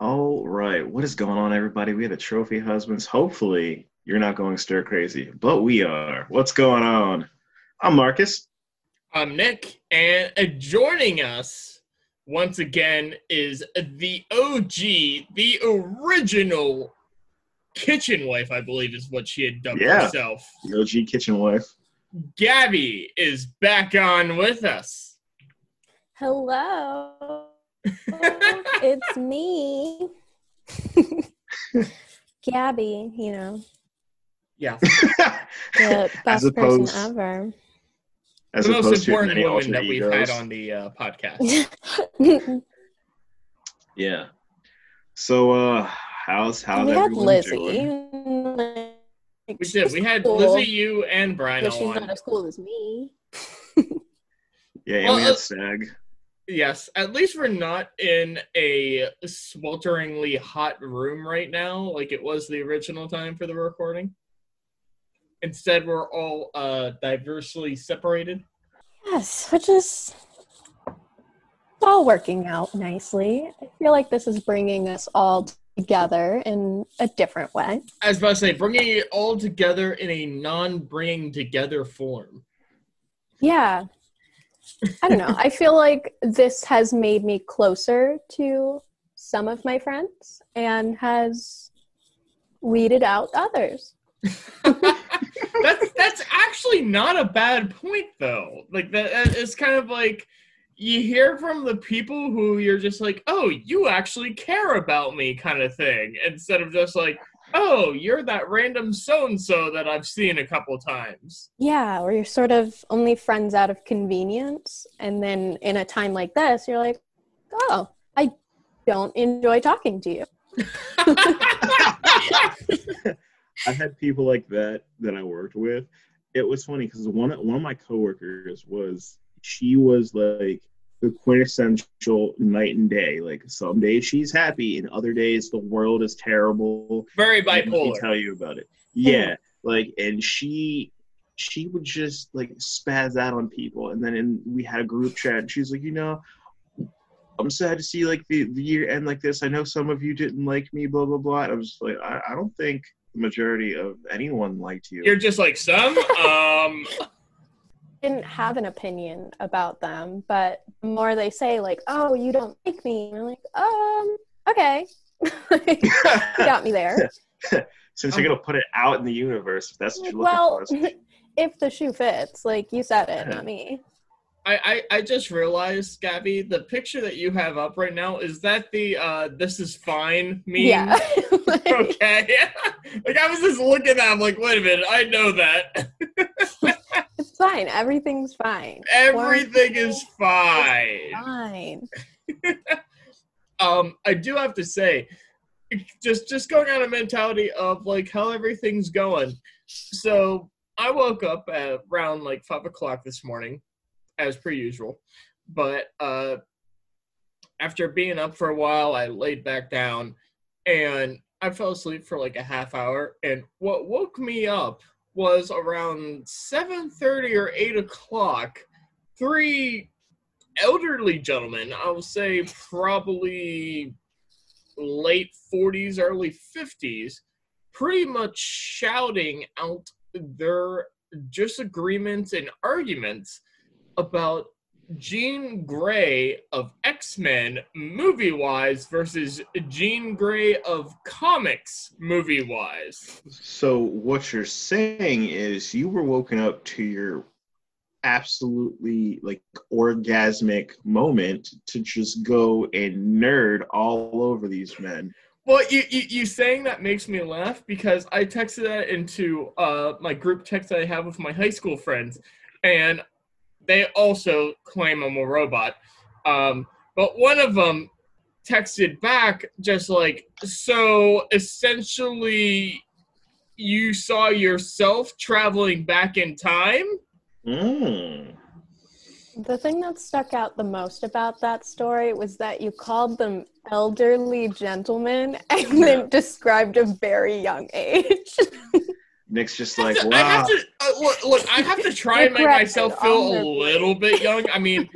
All right, what is going on, everybody? We are the Trophy Husbands. Hopefully, you're not going stir crazy, but we are. What's going on? I'm Marcus. I'm Nick, and uh, joining us once again is the OG, the original kitchen wife, I believe is what she had dubbed Yeah. herself. The OG kitchen wife. Gabby is back on with us. Hello. it's me. Gabby, you know, Yeah, the best opposed- person ever. As the most opposed to important many woman alter that we've egos. had on the uh, podcast. Yeah. So, uh, how's how's we had Lizzie. doing? Like, We she's did. We had cool, Lizzie, you, and Brian but she's on. not as cool as me. Yeah, and Well, we had uh, Sag. Yes, at least we're not in a swelteringly hot room right now, like it was the original time for the recording. Instead, we're all uh, diversely separated. Yes, which is all working out nicely. I feel like this is bringing us all together in a different way. I was about to say, bringing it all together in a non-bringing together form. Yeah. I don't know. I feel like this has made me closer to some of my friends and has weeded out others. that's that's actually not a bad point, though. Like that, it's kind of like you hear from the people who you're just like, oh, you actually care about me, kind of thing, instead of just like, oh, you're that random so and so that I've seen a couple times. Yeah, or you're sort of only friends out of convenience. And then in a time like this, you're like, oh, I don't enjoy talking to you. I had people like that that I worked with. It was funny because one one of my coworkers was she was like the quintessential night and day. Like some days she's happy, and other days the world is terrible. Very bipolar. tell you about it. Yeah, like and she she would just like spaz out on people, and then in, we had a group chat, and she was like, you know. I'm sad to see like the, the year end like this. I know some of you didn't like me, blah blah blah. And I was just like, I, I don't think the majority of anyone liked you. You're just like some. Um, didn't have an opinion about them, but the more they say, like, oh, you don't like me, and I'm like, um, okay. you got me there. Since you're gonna put it out in the universe, if that's what you're Well, looking for. if the shoe fits, like you said it, not me. I, I I just realized, Gabby, the picture that you have up right now is that the uh, "this is fine" meme. Yeah. Like, okay. like I was just looking at, it, I'm like, wait a minute, I know that. Fine. Everything's fine. Everything is fine. Fine. Um, I do have to say, just just going on a mentality of like how everything's going. So I woke up at around like five o'clock this morning, as per usual. But uh, after being up for a while, I laid back down and I fell asleep for like a half hour. And what woke me up was around seven thirty or eight o'clock. Three elderly gentlemen, I would say probably late 40s, early 50s, pretty much shouting out their disagreements and arguments about Jean Grey of X Men movie wise versus Jean Grey of comics movie wise. So what you're saying is you were woken up to your absolutely like orgasmic moment to just go and nerd all over these men. Well, you, you you saying that makes me laugh because I texted that into uh, my group text that I have with my high school friends, and they also claim I'm a robot. Um, but one of them texted back just like, so essentially, you saw yourself traveling back in time. Mm. The thing that stuck out the most about that story was that you called them elderly gentlemen and Yeah. then described a very young age. Nick's just like, have to- I wow. have to uh, look, look. I have to try and make myself feel a little bit young. I mean,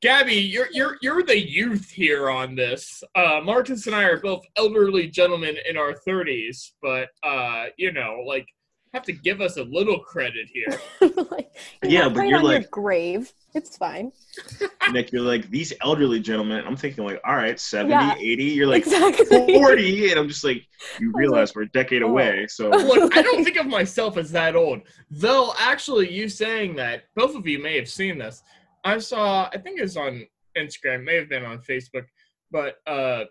Gabby, you're you're you're the youth here on this. Uh, Marcus and I are both elderly gentlemen in our thirties, but uh, you know, like, have to give us a little credit here. like, Yeah, but you're on your like- grave. It's fine. Nick, you're like, these elderly gentlemen. I'm thinking, like, all right, 70, Yeah. 80. You're like, exactly. 40. And I'm just like, you was realize we're a decade oh. away. So, Look, I don't think of myself as that old. Though, actually, you saying that, both of you may have seen this. I saw, I think it was on Instagram, may have been on Facebook, but uh,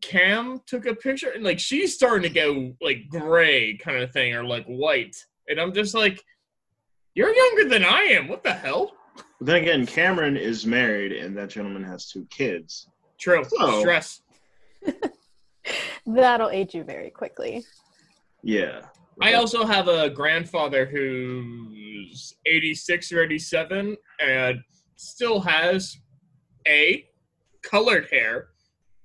Cam took a picture and like she's starting to go like gray kind of thing or like white. And I'm just like, you're younger than I am. What the hell? but then again, Cameron is married and that gentleman has two kids. True. So- Stress. That'll age you very quickly. Yeah. I also have a grandfather who's 86 or 87 and still has A, colored hair,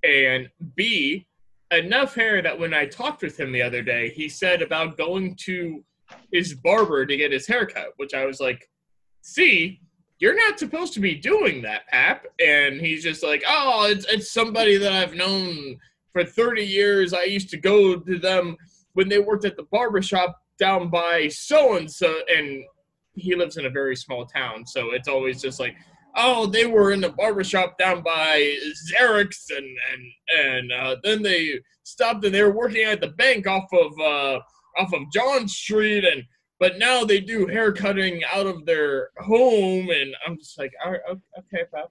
and B, enough hair that when I talked with him the other day, he said about going to his barber to get his haircut, which I was like, see, you're not supposed to be doing that, Pap. And he's just like, oh, it's, it's somebody that I've known for 30 years. I used to go to them when they worked at the barber shop down by so and so and he lives in a very small town so it's always just like oh they were in the barber shop down by Xerix and and and uh, then they stopped and they were working at the bank off of uh off of John Street and but now they do hair cutting out of their home and I'm just like all right, okay like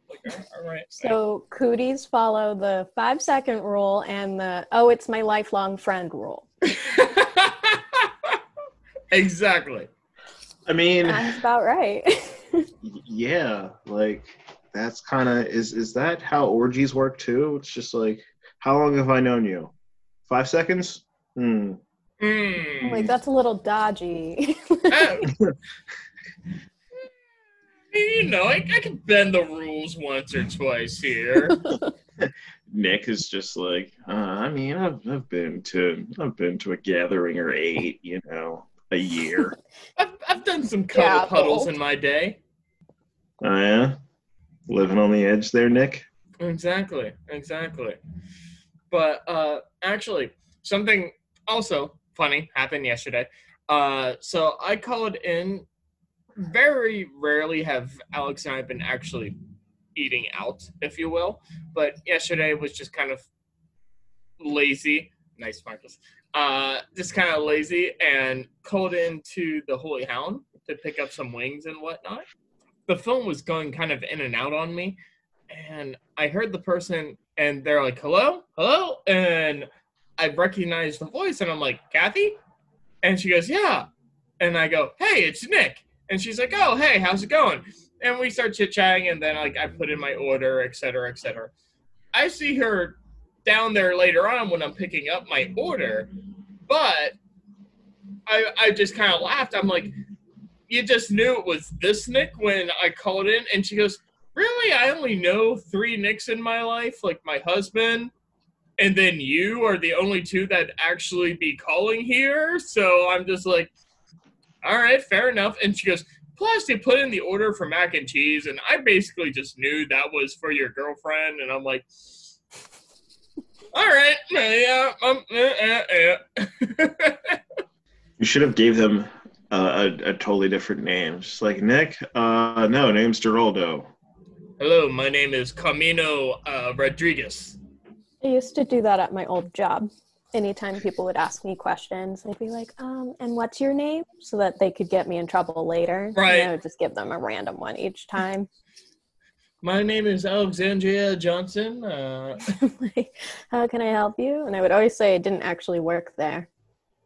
all right So cooties follow the five second rule and the oh it's my lifelong friend rule. exactly I mean, That's about right. yeah, like, that's kind of, is, is that how orgies work too? It's just like, how long have I known you? Five seconds? Hmm. Mm. like that's a little dodgy. Oh. you know, I, I can bend the rules once or twice here. Nick is just like, uh, I mean, I've, I've been to I've been to a gathering or eight, you know, a year. I've, I've done some cuddle Yeah, puddles in my day. oh yeah, living on the edge there, Nick. Exactly, exactly. But uh, actually, something also funny happened yesterday. Uh, so I called in. Very rarely have Alex and I been actually eating out, if you will. But yesterday was just kind of lazy. Nice, Marcus. Uh, just kind of lazy and called into the Holy Hound to pick up some wings and whatnot. The phone was going kind of in and out on me, and I heard the person, and they're like, "Hello, hello," and I recognized the voice, and I'm like, "Kathy," and she goes, "Yeah," and I go, "Hey, it's Nick," and she's like, "Oh, hey, how's it going?" And we start chit chatting, and then like I put in my order, et cetera, et cetera. I see her down there later on when I'm picking up my order, but I I just kind of laughed. I'm like, "You just knew it was this Nick when I called in," and she goes, really? I only know three nicks in my life like my husband and then you are the only two that actually be calling here? So i'm just like all right fair enough. And she goes plus they put in the order for mac and cheese and i basically just knew that was for your girlfriend. And i'm like all right yeah um, eh. You should have gave them uh, a, a totally different name. Just like Nick. Uh, no, name's Geraldo. hello my name is camino uh, rodriguez I used to do that at my old job. Anytime people would ask me questions, they'd be like, um, and what's your name? So that they could get me in trouble later. Right. And I would just give them a random one each time. My name is alexandria johnson uh, like, how can I help you? And I would always say I didn't actually work there.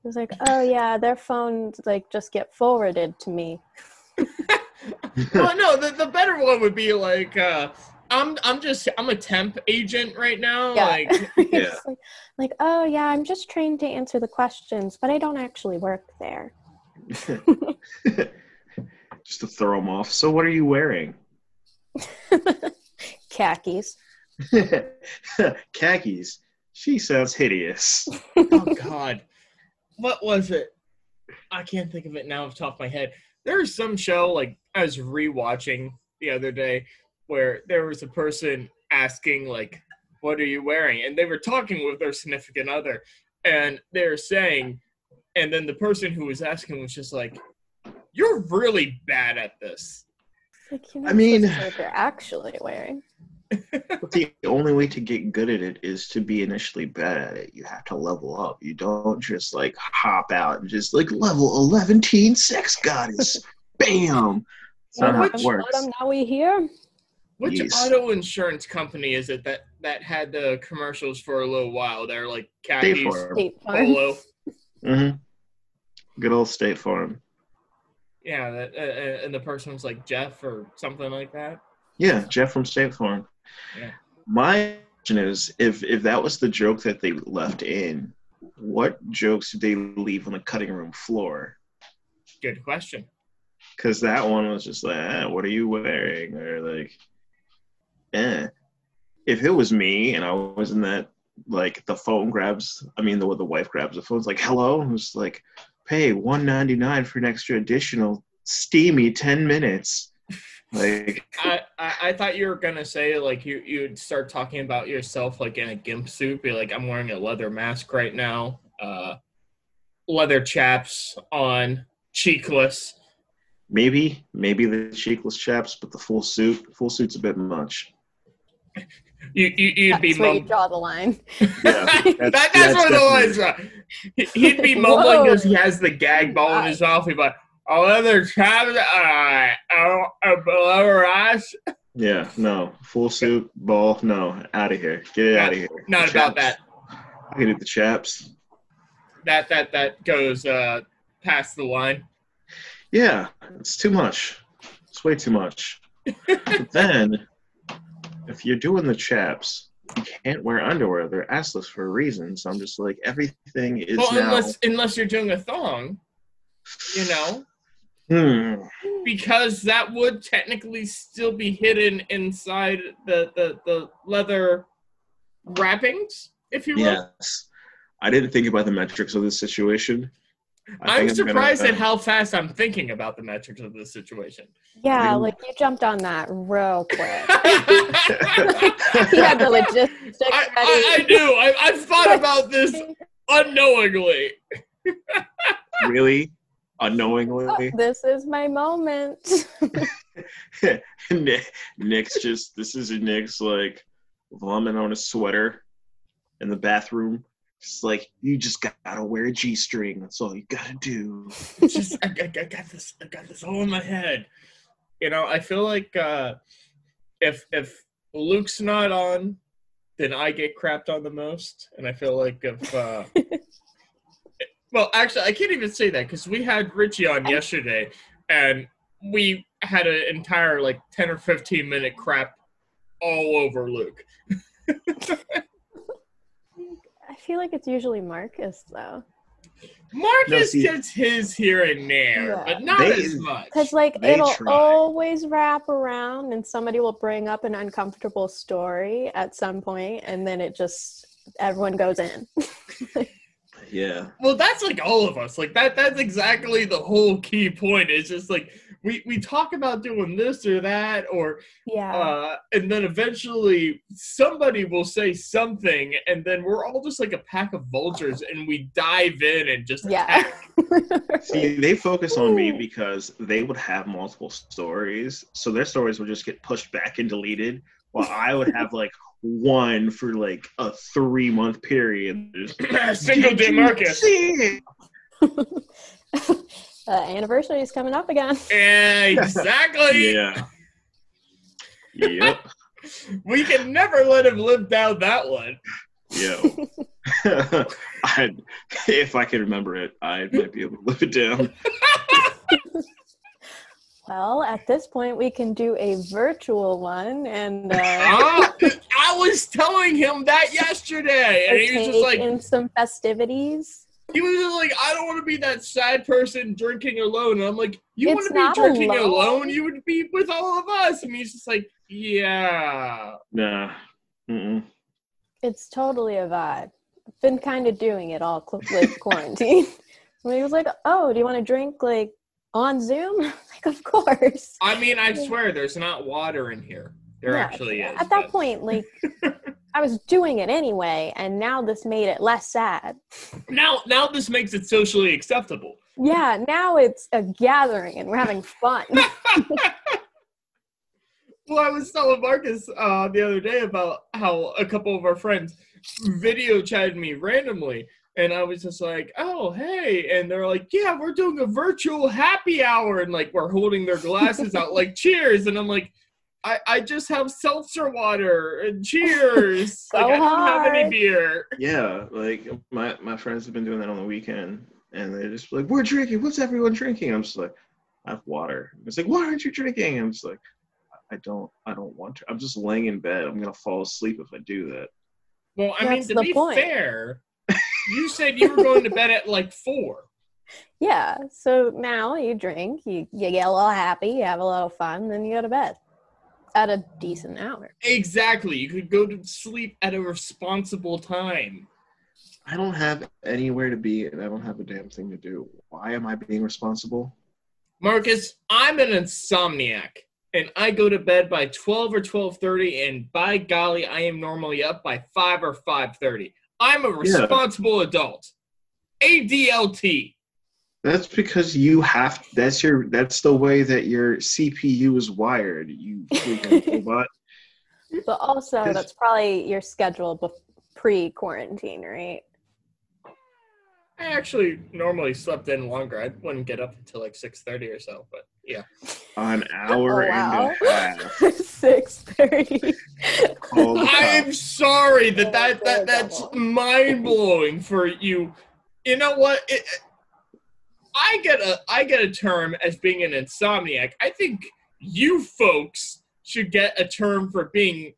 It was like, oh yeah, their phones like just get forwarded to me. well, no, the, the better one would be like, uh, I'm I'm just I'm a temp agent right now. Yeah. Like, It's like, like, oh yeah, I'm just trained to answer the questions, but I don't actually work there. Just to throw them off. So, what are you wearing? Khakis. Khakis. She sounds hideous. oh God, what was it? I can't think of it now off the top of my head. There's some show like I was rewatching the other day, where there was a person asking like, "What are you wearing?" and they were talking with their significant other, and they're saying, and then the person who was asking was just like, "You're really bad at this." Like, I mean- supposed to know what they're actually wearing. The only way to get good at it is to be initially bad at it. You have to level up. You don't just like hop out and just like level 11 teen sex goddess. Bam. It's not how it Bottom, works. bottom, now we here. Which Yes. auto insurance company is it that that had the commercials for a little while? They're like State khakis, Farm. State Farm. polo. hmm Good old State Farm. Yeah, that, uh, uh, and the person was like Jeff or something like that. Yeah, Jeff from State Farm. Yeah. My question is, if if that was the joke that they left in, what jokes did they leave on the cutting room floor? Good question. Because that one was just like, eh, "What are you wearing?" or like, "Eh." If it was me and I was in that, like the phone grabs, I mean the the wife grabs the phone, it's like, "Hello," and it's like, "Pay one ninety nine for an extra additional steamy ten minutes." Like, I, I I thought you were gonna say like you you'd start talking about yourself like in a gimp suit, be like I'm wearing a leather mask right now, uh, leather chaps on, cheekless. Maybe, maybe the cheekless chaps, but the full suit, full suit's a bit much. You, you you'd be That's where you mum- draw the line. Yeah, that, that's that's where the definitely- line's at. He- He'd be mumbling Whoa. because he has the gag ball in his mouth. He'd be like, "A leather chaps, uh, a, a leather ass." Yeah, no, full suit, ball, no, out of here, get it out of here. Not The about chaps. that. I can do the chaps. That that that goes uh, past the line. Yeah, it's too much. It's way too much. but then, if you're doing the chaps, you can't wear underwear. They're assless for a reason. So I'm just like, everything is well, now. unless unless you're doing a thong, you know. Hmm. because that would technically still be hidden inside the the, the leather wrappings, if you will. Yes. I didn't think about the metrics of this situation. I I'm think gonna, surprised uh, at how fast I'm thinking about the metrics of this situation. Yeah, Ooh. like you jumped on that real quick. I, had the logistics I, I ready. do. I, I've thought about this unknowingly. really Oh, unknowingly. this is my moment. Nick, Nick's just this is Nick's like vomit on a sweater in the bathroom. Just like you just gotta wear a g string. That's all you gotta do. It's just I, I, I got this. I got this all in my head. You know, I feel like uh, if if Luke's not on, then I get crapped on the most, and I feel like if. Uh, well, actually, I can't even say that because we had Richie on yesterday, and we had an entire like ten or fifteen minute crap all over Luke. I feel like it's usually Marcus though, Marcus No, gets his here and there, Yeah. but not They- as much. because like They it'll try. always wrap around, and somebody will bring up an uncomfortable story at some point, and then it just everyone goes in. Yeah. Well, that's like all of us. Like that. That's exactly the whole key point. It's just like we we talk about doing this or that, or yeah. uh, and then eventually somebody will say something, and then we're all just like a pack of vultures, and we dive in and just Yeah. attack. See, they focus on me because they would have multiple stories, so their stories would just get pushed back and deleted, while I would have like one for like a three month period. Single day you Marcus. see it?" Uh, anniversary is coming up again. exactly. Yeah. Yep. We can never let him live down that one. Yo. I, if I can remember it, I might be able to live it down. Well, at this point, we can do a virtual one and uh, Ah, I was telling him that yesterday, and he was just like, in some festivities. He was just like, I don't want to be that sad person drinking alone. And I'm like, you It's want to not be drinking alone. alone? You would be with all of us. And he's just like, yeah. Nah. Mm-mm. It's totally a vibe. I've been kind of doing it all cl- with quarantine. when he was like, "Oh, do you want to drink like on Zoom?" like, of course. I mean, I swear, there's not water in here. There Yeah, actually is. At that but- point, like I was doing it anyway, and now this made it less sad. now now this makes it socially acceptable. Yeah, now it's a gathering and we're having fun. Well, I was telling Marcus uh, the other day about how a couple of our friends video chatted me randomly, and I was just like, "Oh, hey!" And they're like, "Yeah, we're doing a virtual happy hour," and like we're holding their glasses out like cheers, and I'm like, "I I just have seltzer water and cheers. So like I don't have any hard. beer." Yeah, like my my friends have been doing that on the weekend, and they're just like, "We're drinking. What's everyone drinking?" I'm just like, "I have water." It's like, "Why aren't you drinking?" I'm just like, "I don't. I don't want to. I'm just laying in bed. I'm gonna fall asleep if I do that." Well, I mean, to be point. fair, you said you were going to bed at like four. yeah, so now you drink, you, you get a little happy, you have a little fun, then you go to bed at a decent hour. Exactly. You could go to sleep at a responsible time. I don't have anywhere to be, and I don't have a damn thing to do. Why am I being responsible? Marcus, I'm an insomniac and I go to bed by 12 or 12:30 and by golly, I am normally up by 5 or 5:30. I'm a responsible adult. ADLT. That's because you have. That's your. That's the way that your CPU is wired. You robot. But also, that's probably your schedule bef- pre quarantine, right? I actually normally slept in longer. I wouldn't get up until like 6:30 or so, but yeah. An hour Oh, wow. and a half. Six thirty. All the time. I'm sorry that that, that that's mind blowing for you. You know what? It, I get a I get a term as being an insomniac. I think you folks should get a term for being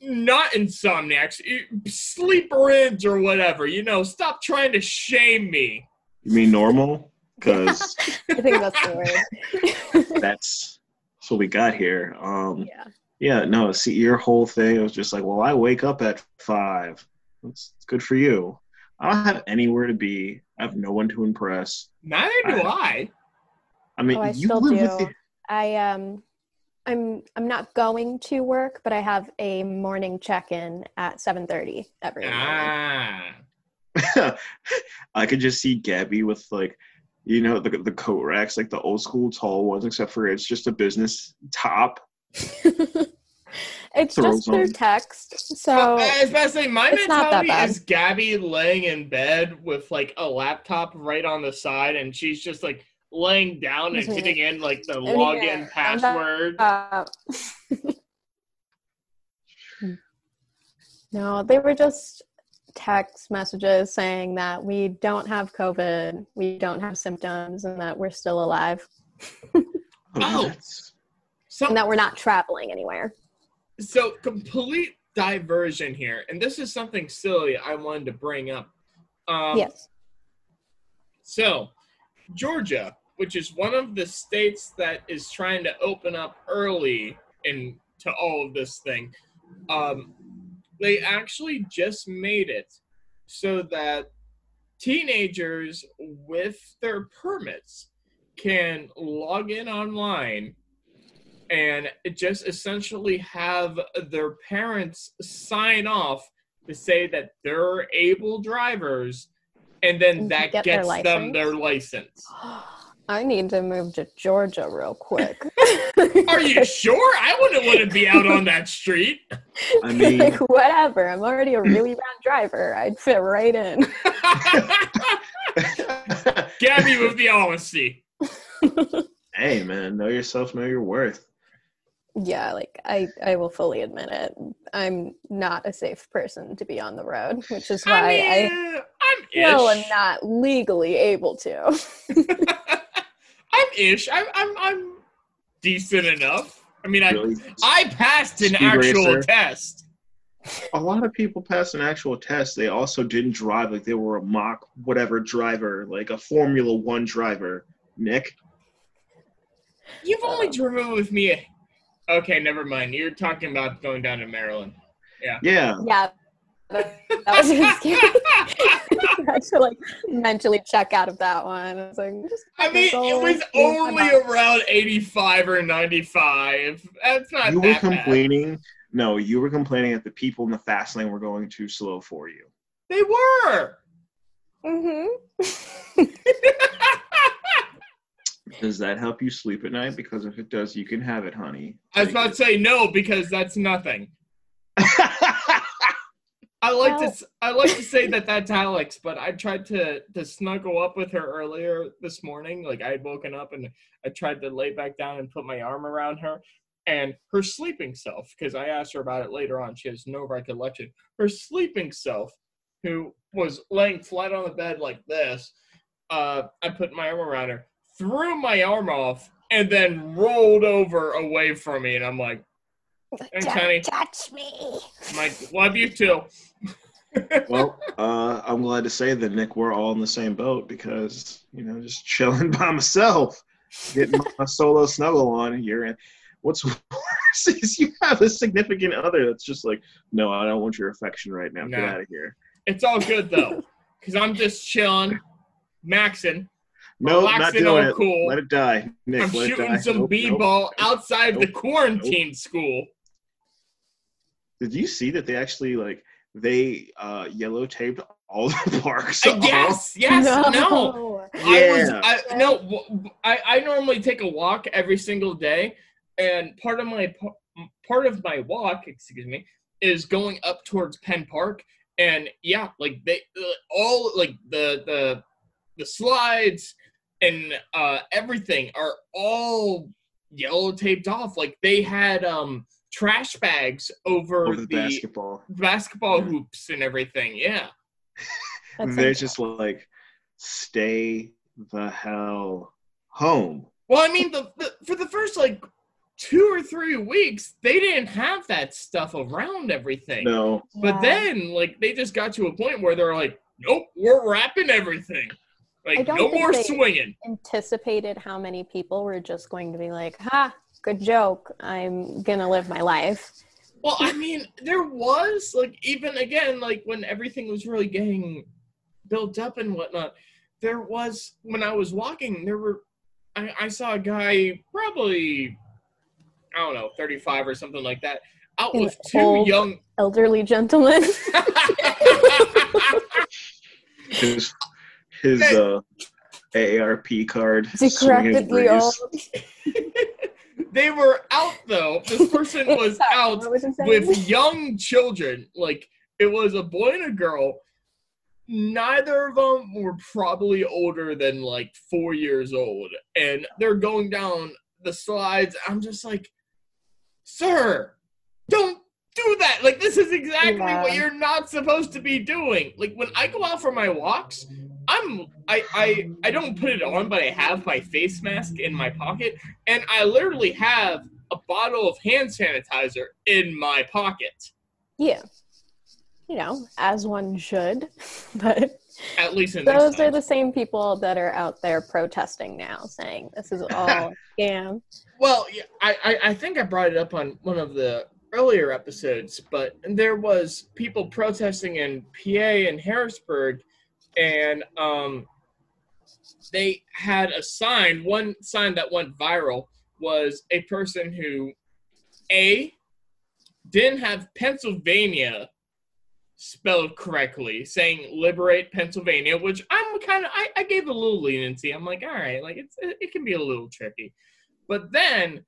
not insomniacs, you- sleeper-ins or whatever. You know, stop trying to shame me. You mean normal? Because I think that's the word. that's that's what we got here. Um, yeah. yeah, no. See, your whole thing was just like, well, I wake up at five. That's it's good for you. I don't have anywhere to be. I have no one to impress. Neither do I. I mean, Oh, I you still live do. with the, I um I'm I'm not going to work, but I have a morning check-in at 7:30 every morning. Ah. I could just see Gabby with like, you know, the the coat racks, like the old school tall ones, except for it's just a business top. it's Throws just through text. So Well, I was about to say my it's mentality is Gabby laying in bed with like a laptop right on the side, and she's just like laying down and hitting in like the Yeah, login and password. uh, No, they were just text messages saying that we don't have COVID, we don't have symptoms, and that we're still alive, Oh. So, and that we're not traveling anywhere. So complete diversion here, and this is something silly I wanted to bring up. Um, yes. So, Georgia, which is one of the states that is trying to open up early into all of this thing, um, they actually just made it so that teenagers with their permits can log in online and just essentially have their parents sign off to say that they're able drivers and then that get their gets them their license. I need to move to Georgia real quick. Are you sure? I wouldn't want to be out on that street. I mean, like whatever. I'm already a really bad driver. I'd fit right in. Gabby with the honesty. hey man, know yourself, know your worth. Yeah, like I, I will fully admit it. I'm not a safe person to be on the road, which is why I I, mean, I'm still am not legally able to. I'm ish. I'm, I'm I'm decent enough. I mean, I Really, I passed an Speed actual racer. test. a lot of people passed an actual test. They also didn't drive like they were a mock whatever driver, like a Formula One driver. Nick, You've only Um, driven with me. Okay, never mind. You're talking about going down to Maryland. yeah, yeah, that, that was just scary. that to like mentally check out of that one. I was like, just I mean, it was only around 85 or 95. That's not you were that bad. complaining. No, you were complaining that the people in the fast lane were going too slow for you. They were. Mm-hmm. Does that help you sleep at night? Because if it does, you can have it, honey. I was about to say no because that's nothing. I like to Well- s- I like to say that that's Alex, but I tried to to snuggle up with her earlier this morning. Like I had woken up and I tried to lay back down and put my arm around her, and her sleeping self, because I asked her about it later on, she has no recollection. Her sleeping self, who was laying flat on the bed like this, uh, I put my arm around her, threw my arm off, and then rolled over away from me, and I'm like, Thanks, honey. touch me. "My love you too." well, uh, I'm glad to say that Nick, we're all in the same boat because you know, just chilling by myself, getting my solo snuggle on. here. And. What's worse is you have a significant other that's just like, no, I don't want your affection right now. Get out of here. It's all good though, because I'm just chilling, maxing. No, not doing it. cool. Let it die, Nick. I'm shooting die. some Nope, nope. b-ball outside the Nope. quarantine school. Did you see that they actually like they uh yellow taped all the parks? Uh, off? yes, yes, no. I was, Yeah. I, no, w- I, I normally take a walk every single day, and part of my part of my walk, excuse me, is going up towards Penn Park, and yeah, like they uh, all like the the the slides and uh, everything are all yellow taped off. Like they had um trash bags over, over the, the basketball. basketball hoops and everything. Yeah. That's They're just like, stay the hell home. Well, I mean, the, the for the first like two or three weeks, they didn't have that stuff around everything. No, But Yeah. then, like, they just got to a point where they're like, "Nope, we're wrapping everything. I Like, don't no think more they- swinging." anticipated how many people were just going to be like, "Ha, good joke. I'm gonna live my life." Well, I mean, there was like even again, like when everything was really getting built up and whatnot. There was when I was walking, there were I, I saw a guy probably I don't know, thirty five or something like that, out An with two old- young Elderly gentlemen. his his uh AARP card. Decrepitly old. they were out though. This person was out was with young children. Like it was a boy and a girl. Neither of them were probably older than like four years old, and they're going down the slides. I'm just like, sir, don't do that. Like this is exactly what you're not supposed to be doing. Like when I go out for my walks, I'm I I I don't put it on, but I have my face mask in my pocket, and I literally have a bottle of hand sanitizer in my pocket. yeah, you know, as one should. But At least in those are the same people that are out there protesting now, saying this is all a scam. Well, yeah, I, I I think I brought it up on one of the earlier episodes, but there was people protesting in PA and Harrisburg, and um, they had a sign. One sign that went viral was a person who, a, didn't have Pennsylvania spelled correctly, saying "liberate Pennsylvania," which I'm kind of I, I gave a little leniency. I'm like, all right, like it's it, can be a little tricky, but then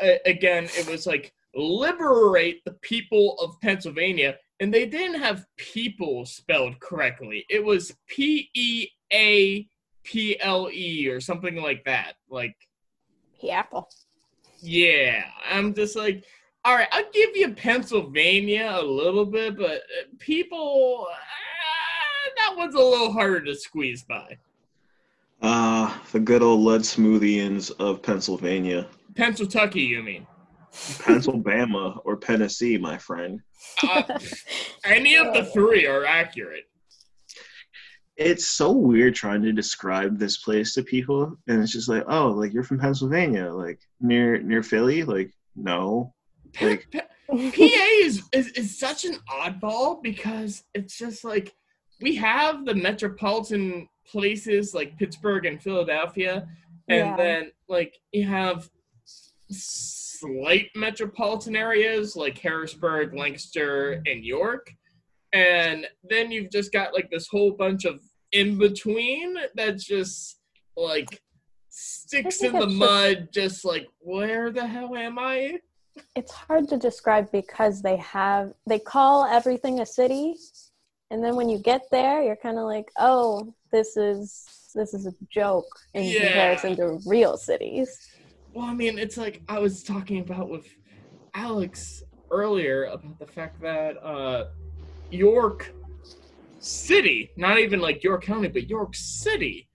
uh, again, it was like liberate the people of Pennsylvania, and they didn't have people spelled correctly. It was P E A P L E or something like that. Like, The apple. yeah, I'm just like, all right, I'll give you Pennsylvania a little bit, but uh, people, uh, that one's a little harder to squeeze by. Uh, the good old lead smoothians of Pennsylvania. Pennsylvania, you mean? Pennsylvania or Tennessee, my friend. Uh, any of the three are accurate. It's so weird trying to describe this place to people, and it's just like, oh, like you're from Pennsylvania, like near near Philly, like no, like PA is, is is such an oddball because it's just like we have the metropolitan places like Pittsburgh and Philadelphia, and Yeah. then like you have slight metropolitan areas like Harrisburg, Lancaster, and York, and then you've just got like this whole bunch of in between that's just like sticks in the just- mud, just like where the hell am I? It's hard to describe because they have they call everything a city, and then when you get there, you're kind of like, oh, this is this is a joke in Yeah. comparison to real cities. Well, I mean, it's like I was talking about with Alex earlier about the fact that uh, York City, not even like York County, but York City,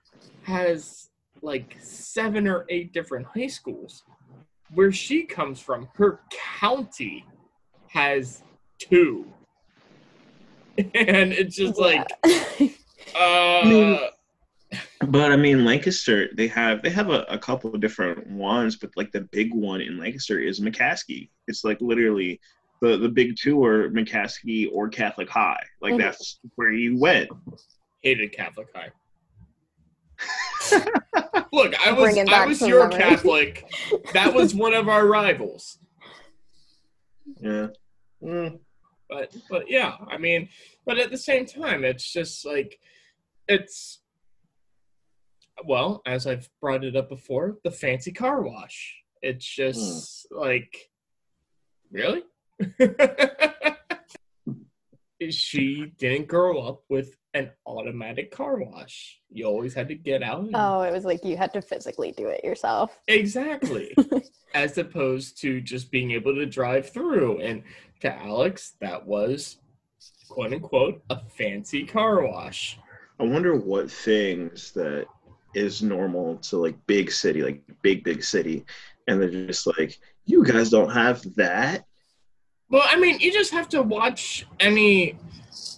has like seven or eight different high schools. Where she comes from, her county has two. And it's just like, uh, But I mean, Lancaster, they have they have a, a couple of different ones, but like the big one in Lancaster is McCaskey. It's like literally the the big two are McCaskey or Catholic High. Like Mhm. that's where you went. hated Catholic High. Look, I was I was your memories. Catholic. That was one of our rivals. Yeah. Mm. But but yeah, I mean, but at the same time, it's just like it's well, as I've brought it up before, the fancy car wash. It's hmm. just like really? she didn't grow up with an automatic car wash. You always had to get out. and- oh, it was like you had to physically do it yourself. Exactly. As opposed to just being able to drive through. And to Alex, that was quote unquote a fancy car wash. I wonder what things that is normal to like big city, like big big city, and they're just like, you guys don't have that. Well, I mean, you just have to watch any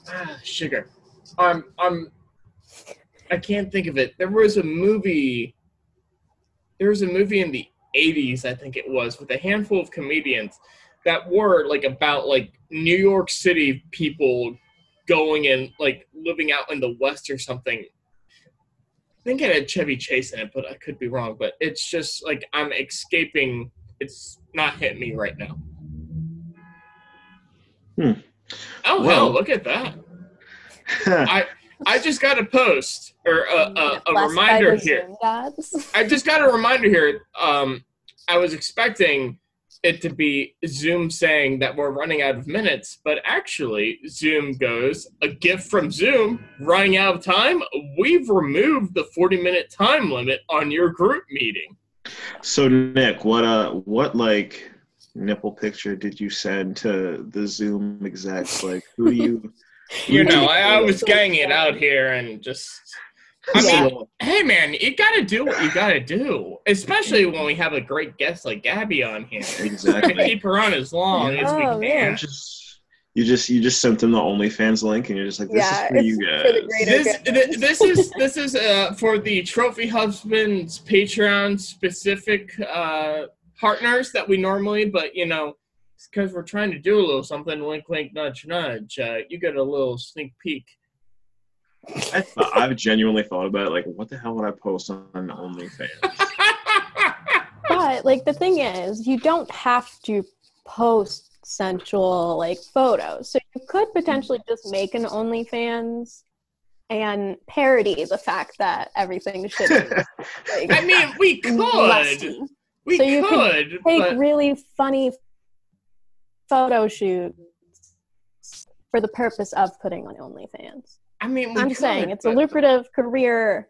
ah, sugar. Um, um, I can't think of it. There was a movie. There was a movie in the '80s, I think it was, with a handful of comedians that were like about like New York City people going and like living out in the West or something. I think it had Chevy Chase in it, but I could be wrong. But it's just like I'm escaping. It's not hitting me right now. Hmm. Oh Well- hell! Look at that. I I just got a post or a, a, a reminder here. I just got a reminder here. Um, I was expecting it to be Zoom saying that we're running out of minutes, but actually, Zoom goes a gift from Zoom running out of time. We've removed the 40 minute time limit on your group meeting. so Nick, what uh, what like nipple picture did you send to the Zoom execs? Like, who do you? You know, I, I was getting it out here and just. I mean, So- hey man, you gotta do what you gotta do, especially when we have a great guest like Gabby on here. exactly. Keep her on as long as we Oh, can. You just you just you just sent them the OnlyFans link, and you're just like, this Yeah, is for you guys. the greater This, th- this is this is uh, for the Trophy Husbands Patreon specific uh, partners that we normally, but you know, because we're trying to do a little something. Wink, wink, nudge, nudge. Uh, you get a little sneak peek. I thought, I've genuinely thought about it. Like, what the hell would I post on OnlyFans? But like the thing is, you don't have to post sensual like photos. So you could potentially just make an OnlyFans and parody the fact that everything should be like I mean, we could, lusty. we So you could, Take but really funny photo shoots for the purpose of putting on OnlyFans. I mean, I'm could, saying it's a but- lucrative career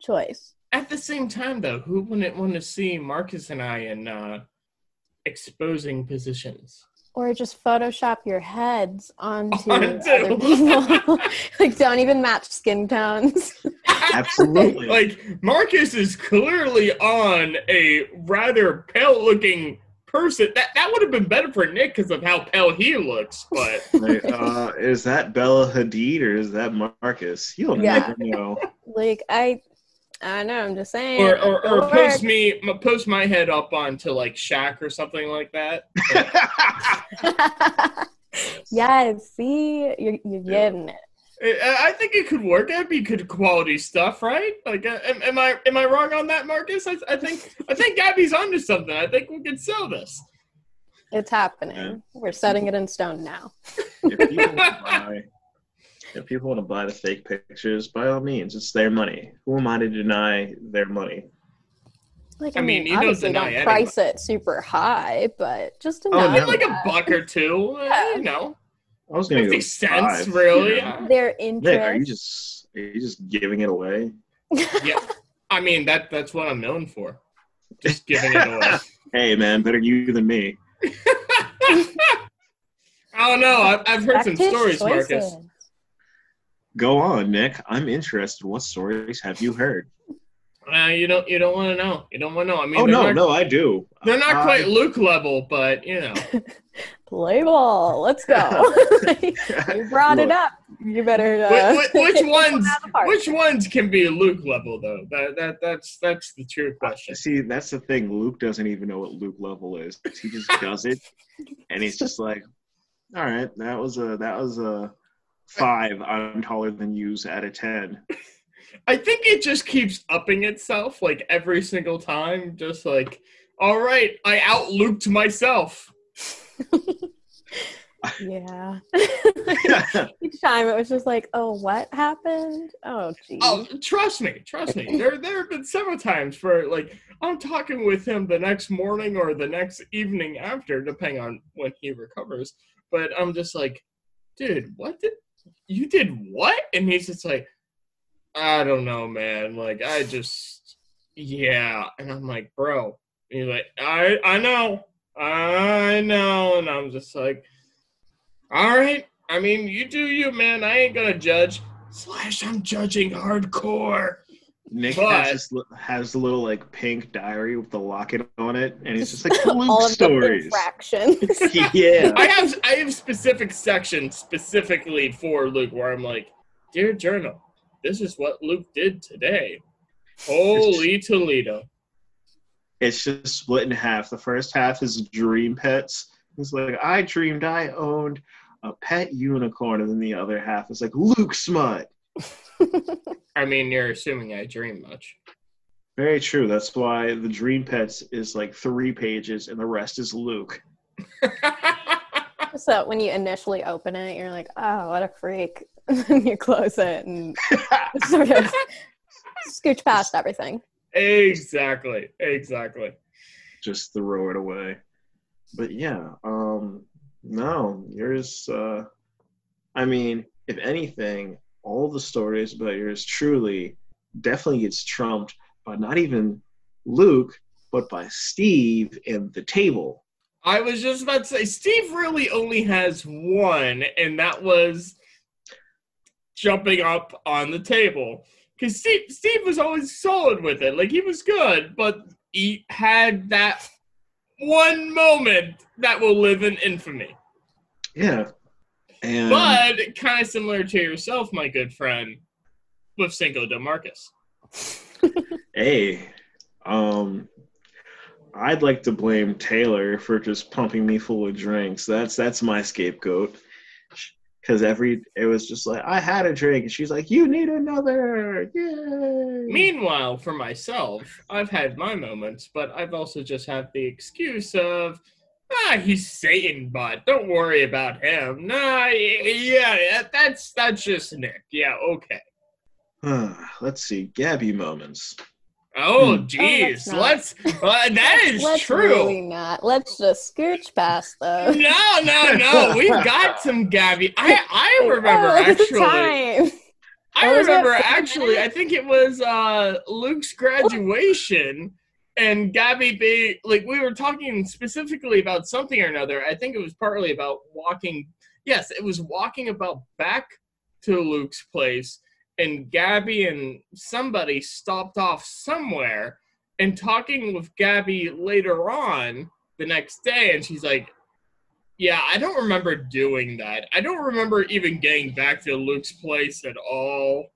choice. At the same time, though, who wouldn't want to see Marcus and I in uh, exposing positions? Or just Photoshop your heads onto, Onto. other people. like, don't even match skin tones. Absolutely. like Marcus is clearly on a rather pale-looking person. That that would have been better for Nick because of how pale he looks. But Like, uh, is that Bella Hadid or is that Marcus? You'll Yeah. never know. like, I, I know. I'm just saying. or or, or It'll post me post my head up onto like Shaq or something like that. yes. See, you're you're Yeah. getting it. I I think it could work. It'd be good quality stuff, right? Like, uh, am, am I am I wrong on that, Marcus? I, I think I think Gabby's onto something. I think we could sell this. It's happening. Yeah. We're setting it in stone now. If people, want to buy, if people want to buy the fake pictures, by all means, it's their money. Who am I to deny their money? Like, I I, mean, mean, you don't obviously don't price it super high, but just Oh, enough. no. Like a buck or two, uh, Yeah. you know, I was gonna go fifty cents, five, really. you know. Their Nick, are you just are you just giving it away? Yeah, I mean that that's what I'm known for. Just giving it away. Hey man, better you than me. I don't know. I've, I've heard some Respect his stories, Marcus. Go on, Nick. I'm interested. What stories have you heard? Uh, you don't you don't want to know. You don't want to know. I mean, oh they're no, not, no, I do. they're not I- quite Luke level, but you know. Play ball. Let's go. you brought it up. You better. Uh, Which, which take one ones? out of the park. Which ones can be Luke level though? That that that's that's the true question. See, that's the thing. Luke doesn't even know what Luke level is. He just does it, and he's just like, "All right, that was a that was a five. I'm taller than yous at a ten. I think it just keeps upping itself like every single time. Just like, all right, I out Luked myself. Yeah. Each time it was just like, oh, what happened? Oh, geez. Oh, trust me, trust me. There, there have been several times where, like, I'm talking with him the next morning or the next evening after, depending on when he recovers. But I'm just like, dude, what did you did what? And he's just like, I don't know, man. Like, I just, yeah. And I'm like, bro. And he's like, I, I know, I know. And I'm just like, all right. I mean, you do you, man. I ain't gonna judge. Slash, I'm judging hardcore. Nick But- has this, has a little like pink diary with the locket on it, and he's just like Luke All of stories. the infractions. yeah, I have I have specific sections specifically for Luke where I'm like, dear journal, this is what Luke did today. Holy Toledo. It's just split in half. The first half is dream pets. It's like I dreamed I owned a pet unicorn, and then the other half is like Luke smut. I mean, you're assuming I dream much. Very true. That's why the dream pets is like three pages, and the rest is Luke. so when you initially open it, you're like, oh, what a freak. and you close it and sort of scooch past everything. Exactly. Exactly. just throw it away. But yeah, um, no, yours. Uh, I mean, if anything, all the stories about yours truly definitely gets trumped by not even Luke, but by Steve and the table. I was just about to say, Steve really only has one, and that was jumping up on the table. Because Steve, Steve was always solid with it. Like, he was good, but he had that one moment that will live in infamy. Yeah, and But kind of similar to yourself, my good friend, with Cinco de Marcus. hey, um, I'd like to blame Taylor for just pumping me full of drinks. That's that's my scapegoat. Because every it was just like I had a drink, and she's like, "You need another." Yay! Meanwhile, for myself, I've had my moments, but I've also just had the excuse of, ah, he's Satan, but don't worry about him. Nah, yeah, that's that's just Nick. Yeah, okay. Let's see, Gabby moments. Oh, Hmm. jeez, not. let's. Uh, that is Let's true. really not. Let's just scooch past those. No, no, no. We've got some Gabby. I I remember Oh, the actually. time. I What was it, remember actually. I think it was uh, Luke's graduation, and Gabby being like we were talking specifically about something or another. I think it was partly about walking. Yes, it was walking about back to Luke's place, and Gabby and somebody stopped off somewhere and talking with Gabby later on the next day, and she's like. Yeah, I don't remember doing that. I don't remember even getting back to Luke's place at all.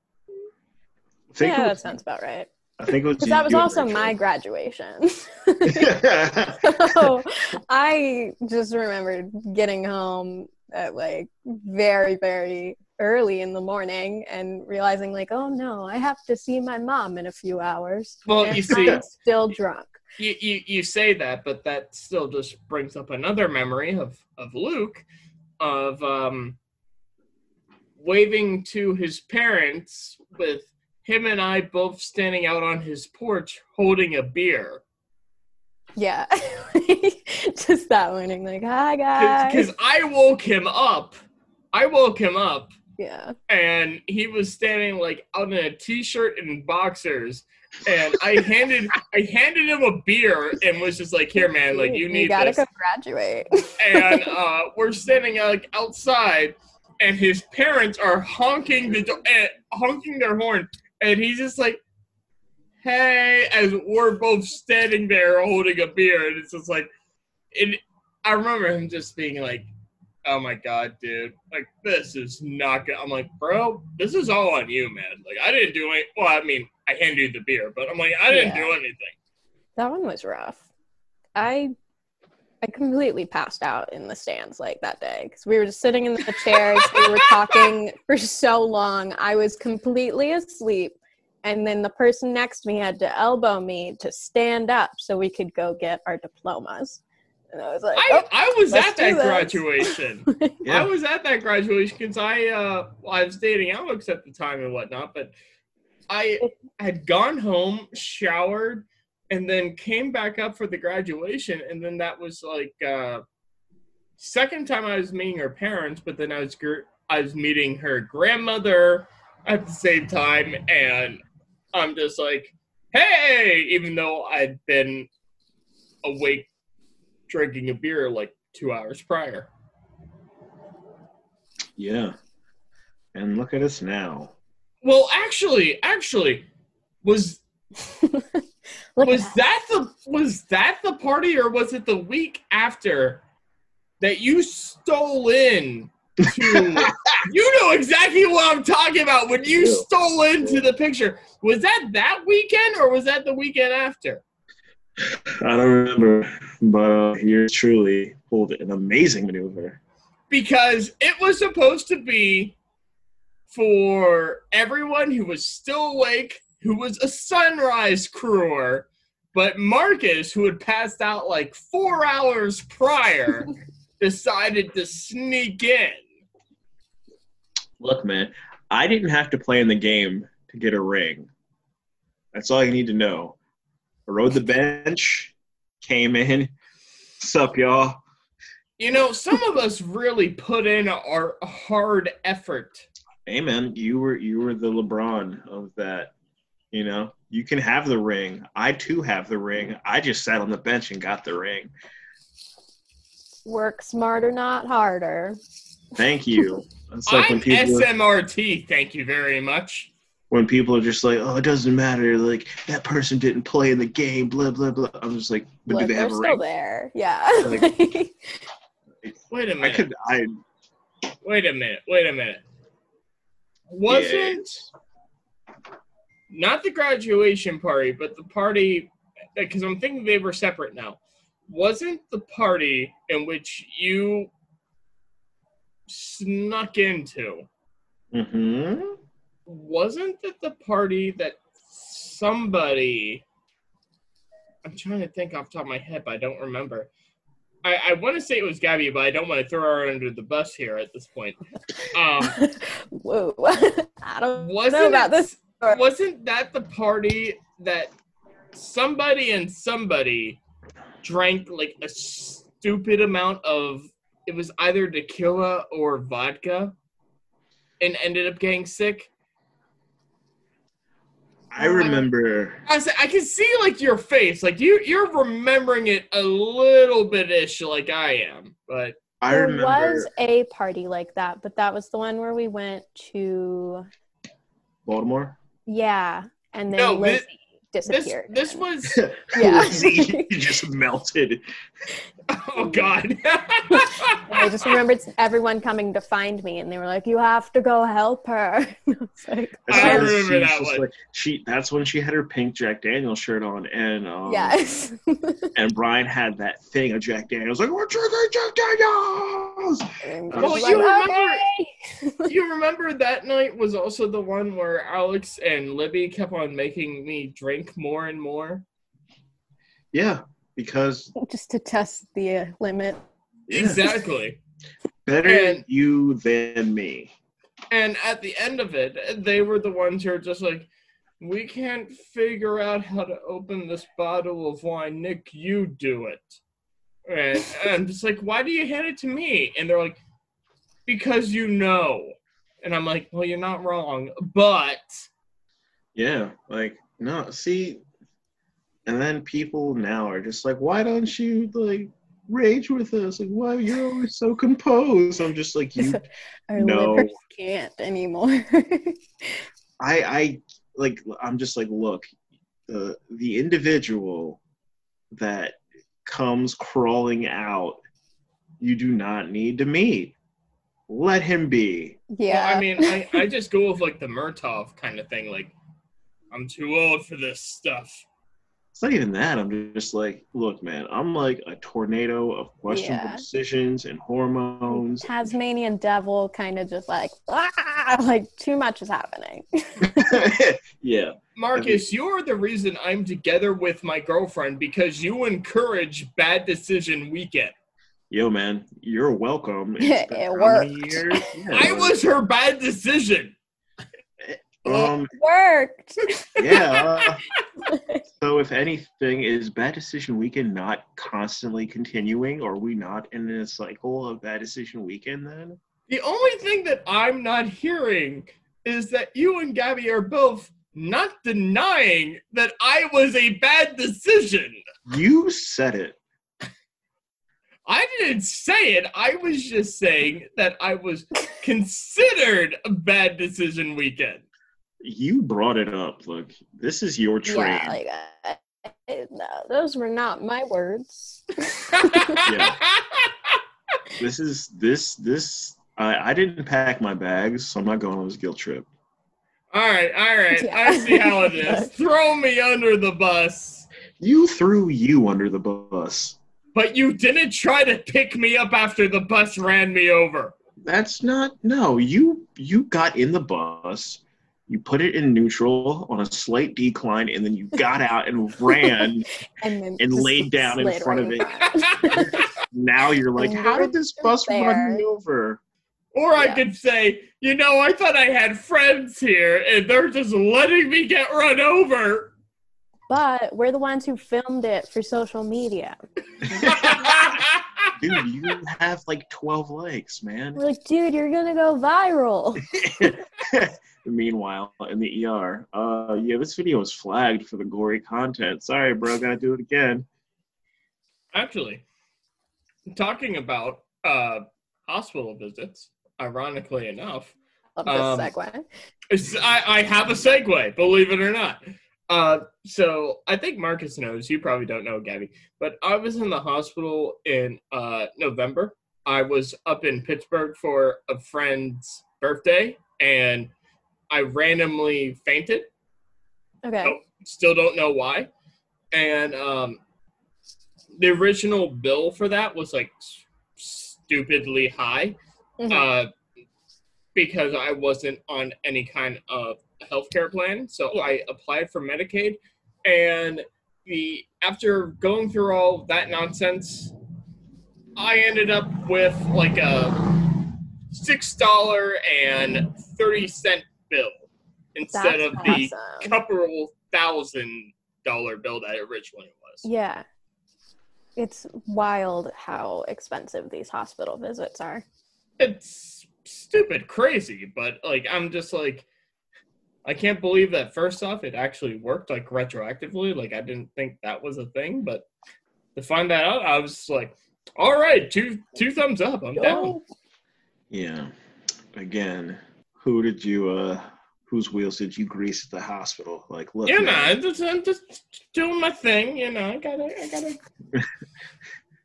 Yeah, it that was, sounds about right. I think it was. That was also Rachel. my graduation. so I just remembered getting home at like very, very early in the morning and realizing like, oh no, I have to see my mom in a few hours. Well, and you see- I'm still drunk. you, you you say that, but that still just brings up another memory of of Luke, of um, waving to his parents with him and I both standing out on his porch holding a beer. Yeah, just that morning, like, hi guys. Because I woke him up. I woke him up yeah, and he was standing like out in a t-shirt and boxers. And i handed i handed him a beer and was just like here man like you need gotta this. graduate. and uh we're standing like outside and his parents are honking the do- eh, honking their horn. And he's just like hey as we're both standing there holding a beer. And it's just like and i remember him just being like oh my god dude like this is not good i'm like bro this is all on you man like i didn't do any well i mean i handed you the beer but i'm like i didn't Yeah. do anything that one was rough. I I completely passed out in the stands like that day because we were just sitting in the chairs. we were talking for so long. I was completely asleep, and then the person next to me had to elbow me to stand up so we could go get our diplomas. And I was like, I, oh, I was at that graduation. I was at that graduation because I uh I was dating Alex at the time and whatnot, but I had gone home, showered, and then came back up for the graduation, and then that was like uh second time I was meeting her parents, but then I was gr- I was meeting her grandmother at the same time, and I'm just like, hey, even though I'd been awake drinking a beer like two hours prior. Yeah. And look at us now. Well, actually, actually, was was that. that the was that the party or was it the week after that you stole in to you know exactly what I'm talking about when you Yeah. stole into the picture was that that weekend or was that the weekend after I don't remember, but uh, yours truly pulled an amazing maneuver. because it was supposed to be for everyone who was still awake, who was a sunrise crewer, but Marcus, who had passed out like four hours prior, decided to sneak in. Look, man, I didn't have to play in the game to get a ring. That's all you need to know. I rode the bench, came in. What's up, y'all? You know, some of us really put in our hard effort. Hey, man, you were you were the LeBron of that. You know, you can have the ring. I too have the ring. I just sat on the bench and got the ring. Work smarter, not harder. Thank you. It's like I'm when people SMRT, thank you very much. When people are just like, "Oh, it doesn't matter. Like that person didn't play in the game." Blah blah blah. I'm just like, "But Look, do they they're have a still ring?" there. Yeah. Like- Wait a minute. I could. I Wait a minute. Wait a minute. Wasn't not the graduation party, but the party because I'm thinking they were separate now. Wasn't the party in which you snuck into? hmm Wasn't it the party that somebody? I'm trying to think off the top of my head, but I don't remember. I, I want to say it was Gabby, but I don't want to throw her under the bus here at this point. Um, Whoa. I don't wasn't know about this. story. Wasn't that the party that somebody and somebody drank like a stupid amount of it was either tequila or vodka and ended up getting sick? I remember. I was, I can see like your face, like you you're remembering it a little bit ish like I am, but I there remember. was a party like that, but that was the one where we went to Baltimore. yeah, and then No, Lizzie. this disappeared. this was Yeah. he just melted. oh god. I just remembered everyone coming to find me, and they were like, "You have to go help her." I was like, I As soon as remember she that one. Like, she that's when she had her pink Jack Daniel shirt on, and um, "Yes." and Brian had that thing of Jack Daniels, like we're drinking Jack Daniels. And Well, I was you like, remember- "Okay." you remember that night was also the one where Alex and Libby kept on making me drink more and more. Yeah, because just to test the uh, limit. Exactly. better And- you than me. And at the end of it, they were the ones who are just like, we can't figure out how to open this bottle of wine. Nick, you do it. And, and I'm just like, why do you hand it to me? And they're like, because you know. And I'm like, well, you're not wrong, but Yeah, like no, see, and then people now are just like, why don't you like rage with us? Like, why you're always so composed? I'm just like you. Our No. can't anymore. I I like I'm just like look, the the individual that comes crawling out, you do not need to meet. Let him be. yeah. Well, I mean, I, I just go with like the Murtaugh kind of thing. Like, I'm too old for this stuff. It's not even that. I'm just like, look, man, I'm like a tornado of questionable Yeah. decisions and hormones. Tasmanian devil kind of just like ah, like too much is happening. yeah. Marcus, you're the reason I'm together with my girlfriend because you encourage bad decision weekend. Yo, man, you're welcome. It been how many worked. years? Yeah, I was her bad decision. Um, Worked. yeah. uh, so, if anything, is bad decision weekend not constantly continuing? Or are we not in a cycle of bad decision weekend then? The only thing that I'm not hearing is that you and Gabby are both not denying that I was a bad decision. You said it. I didn't say it. I was just saying that I was considered a bad decision weekend. You brought it up. Look, this is your train. Yeah, like uh, no, those were not my words. Yeah. this is this this. I I didn't pack my bags, so I'm not going on this guilt trip. all right, all right. Yeah. I see how it is. Throw me under the bus. You threw you under the bus. But you didn't try to pick me up after the bus ran me over. That's not no. You you got in the bus. You put it in neutral on a slight decline, and then you got out and ran. And And laid down in slid front of it. Now you're like, how did this bus there. run me over? Or I could say, you know, I thought I had friends here and they're just letting me get run over. but we're the ones who filmed it for social media. Dude, you have like 12 likes, man. We're like, dude, you're gonna go viral. Meanwhile, in the ER, uh, yeah, this video was flagged for the gory content. Sorry, bro, gotta do it again. Actually, talking about uh, hospital visits, ironically enough, Love this Um, segue. I, I have a segue, believe it or not. Uh, so I think Marcus knows. You probably don't know, Gabby. But I was in the hospital in uh, November. I was up in Pittsburgh for a friend's birthday, and I randomly fainted. Okay. Still don't know why. And um, the original bill for that was like stupidly high Mhm. uh, because I wasn't on any kind of healthcare plan. So I applied for Medicaid, and the after going through all that nonsense, I ended up with like a six dollar and thirty cent bill instead That's of the awesome. couple thousand dollar bill that it originally was. Yeah. It's wild how expensive these hospital visits are. it's stupid crazy but like i'm just like i can't believe that first off it actually worked like retroactively like i didn't think that was a thing but to find that out i was like all right two two thumbs up i'm down Yeah. Again, who did you uh whose wheels did you grease at the hospital? Like, look, You know, man, I'm just, I'm just doing my thing. You know, I gotta, I gotta,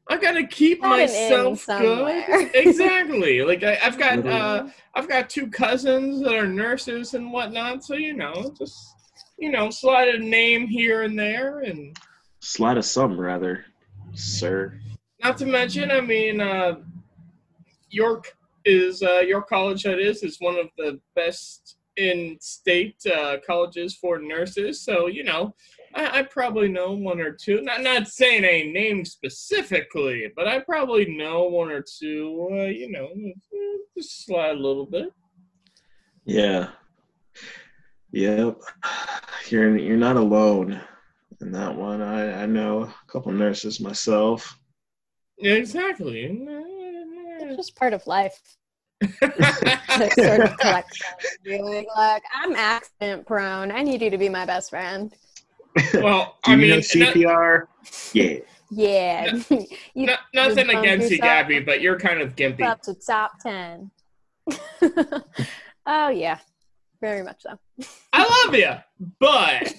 I gotta keep Got myself somewhere. good. Exactly. Like I, I've got, Literally. uh, I've got two cousins that are nurses and whatnot. So you know, just you know, slide a name here and there, and slide of some rather, sir. not to mention, I mean, uh, York is uh, York College. That is is one of the best in state uh, colleges for nurses. So you know, I, I probably know one or two. Not not saying a name specifically, but I probably know one or two. Uh, you know, just slide a little bit. Yeah. Yep. You're you're not alone in that one. I I know a couple nurses myself. Yeah, exactly. It's just part of life. To sort of collect and be like, I'm accident prone. I need you to be my best friend. well, Do I you mean, know not, CPR? Yeah. Yeah. you not, nothing bump against you, yourself Gabby, but you're kind of gimpy. up to top 10. oh, yeah. Very much so. I love you, but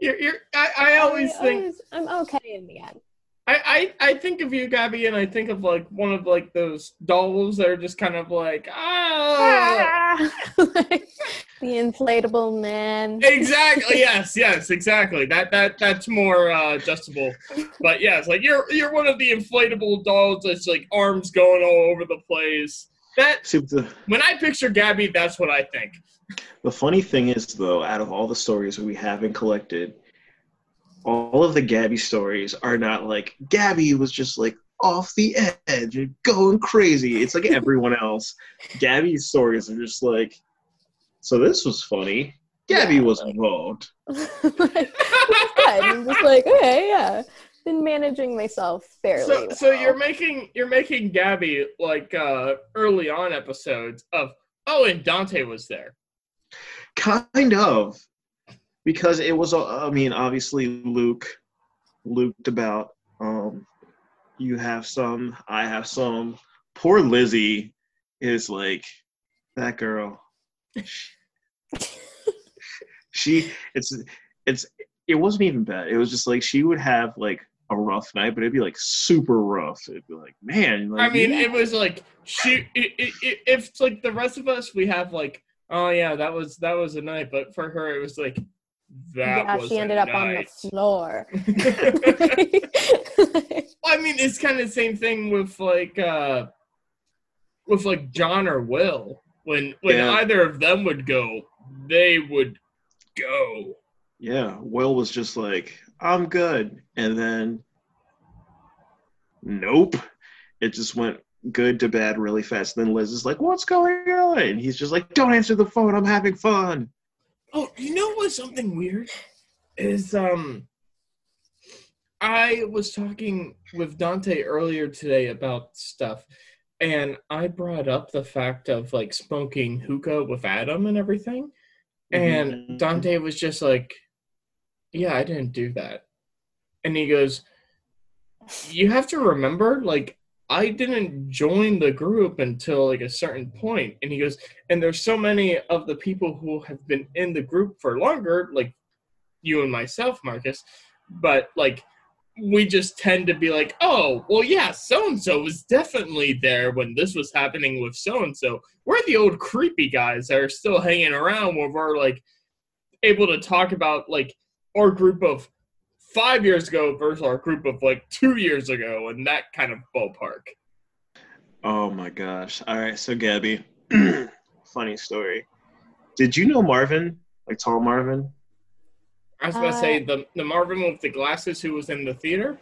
you're, you're. I, I always I think always- I'm okay in the end. I, I I think of you, Gabby, and I think of like one of like those dolls that are just kind of like ah. Like, the inflatable man. Exactly. Yes. Yes. Exactly. That that that's more uh, adjustable. But yes, like you're you're one of the inflatable dolls that's like arms going all over the place. That the, when I picture Gabby, that's what I think. the funny thing is, though, out of all the stories we haven't collected, all of the Gabby stories are not like Gabby was just like off the edge and going crazy. It's like everyone else. Gabby's stories are just like, so this was funny. Gabby Yeah, was involved. like, good. I'm just like, okay, yeah. Been managing myself fairly. So so you're making you're making Gabby like uh early on episodes of oh and Dante was there. Kind of. Because it was, I mean, obviously Luke, Luked about. Um, you have some, I have some. Poor Lizzie is like that girl. she, it's, it's, it wasn't even bad. It was just like she would have like a rough night, but it'd be like super rough. It'd be like, man, like, I mean, yeah. it was like she. It, it, it, if it's like the rest of us, we have like, oh yeah, that was that was a night. But for her, it was like that yeah, was. she ended up on the floor. I mean, it's kind of the same thing with like uh with like John or Will. When when Yeah. either of them would go, they would go. Yeah, Will was just like, I'm good. And then, nope. It just went good to bad really fast. And then Liz is like, What's going on? And he's just like, Don't answer the phone. I'm having fun. Oh, you know what's something weird is um I was talking with Dante earlier today about stuff and I brought up the fact of like smoking hookah with Adam and everything and Mhm. Dante was just like yeah, I didn't do that. And he goes you have to remember like I didn't join the group until like a certain point. And he goes, and there's so many of the people who have been in the group for longer, like you and myself, Marcus, but like we just tend to be like, oh, well, yeah, so and so was definitely there when this was happening with so and so. We're the old creepy guys that are still hanging around where we're like able to talk about like our group of five years ago versus our group of like two years ago and that kind of ballpark. Oh my gosh. All right. So, Gabby, funny story. Did you know Marvin? Like tall Marvin? I was gonna Uh, say the the Marvin with the glasses who was in the theater.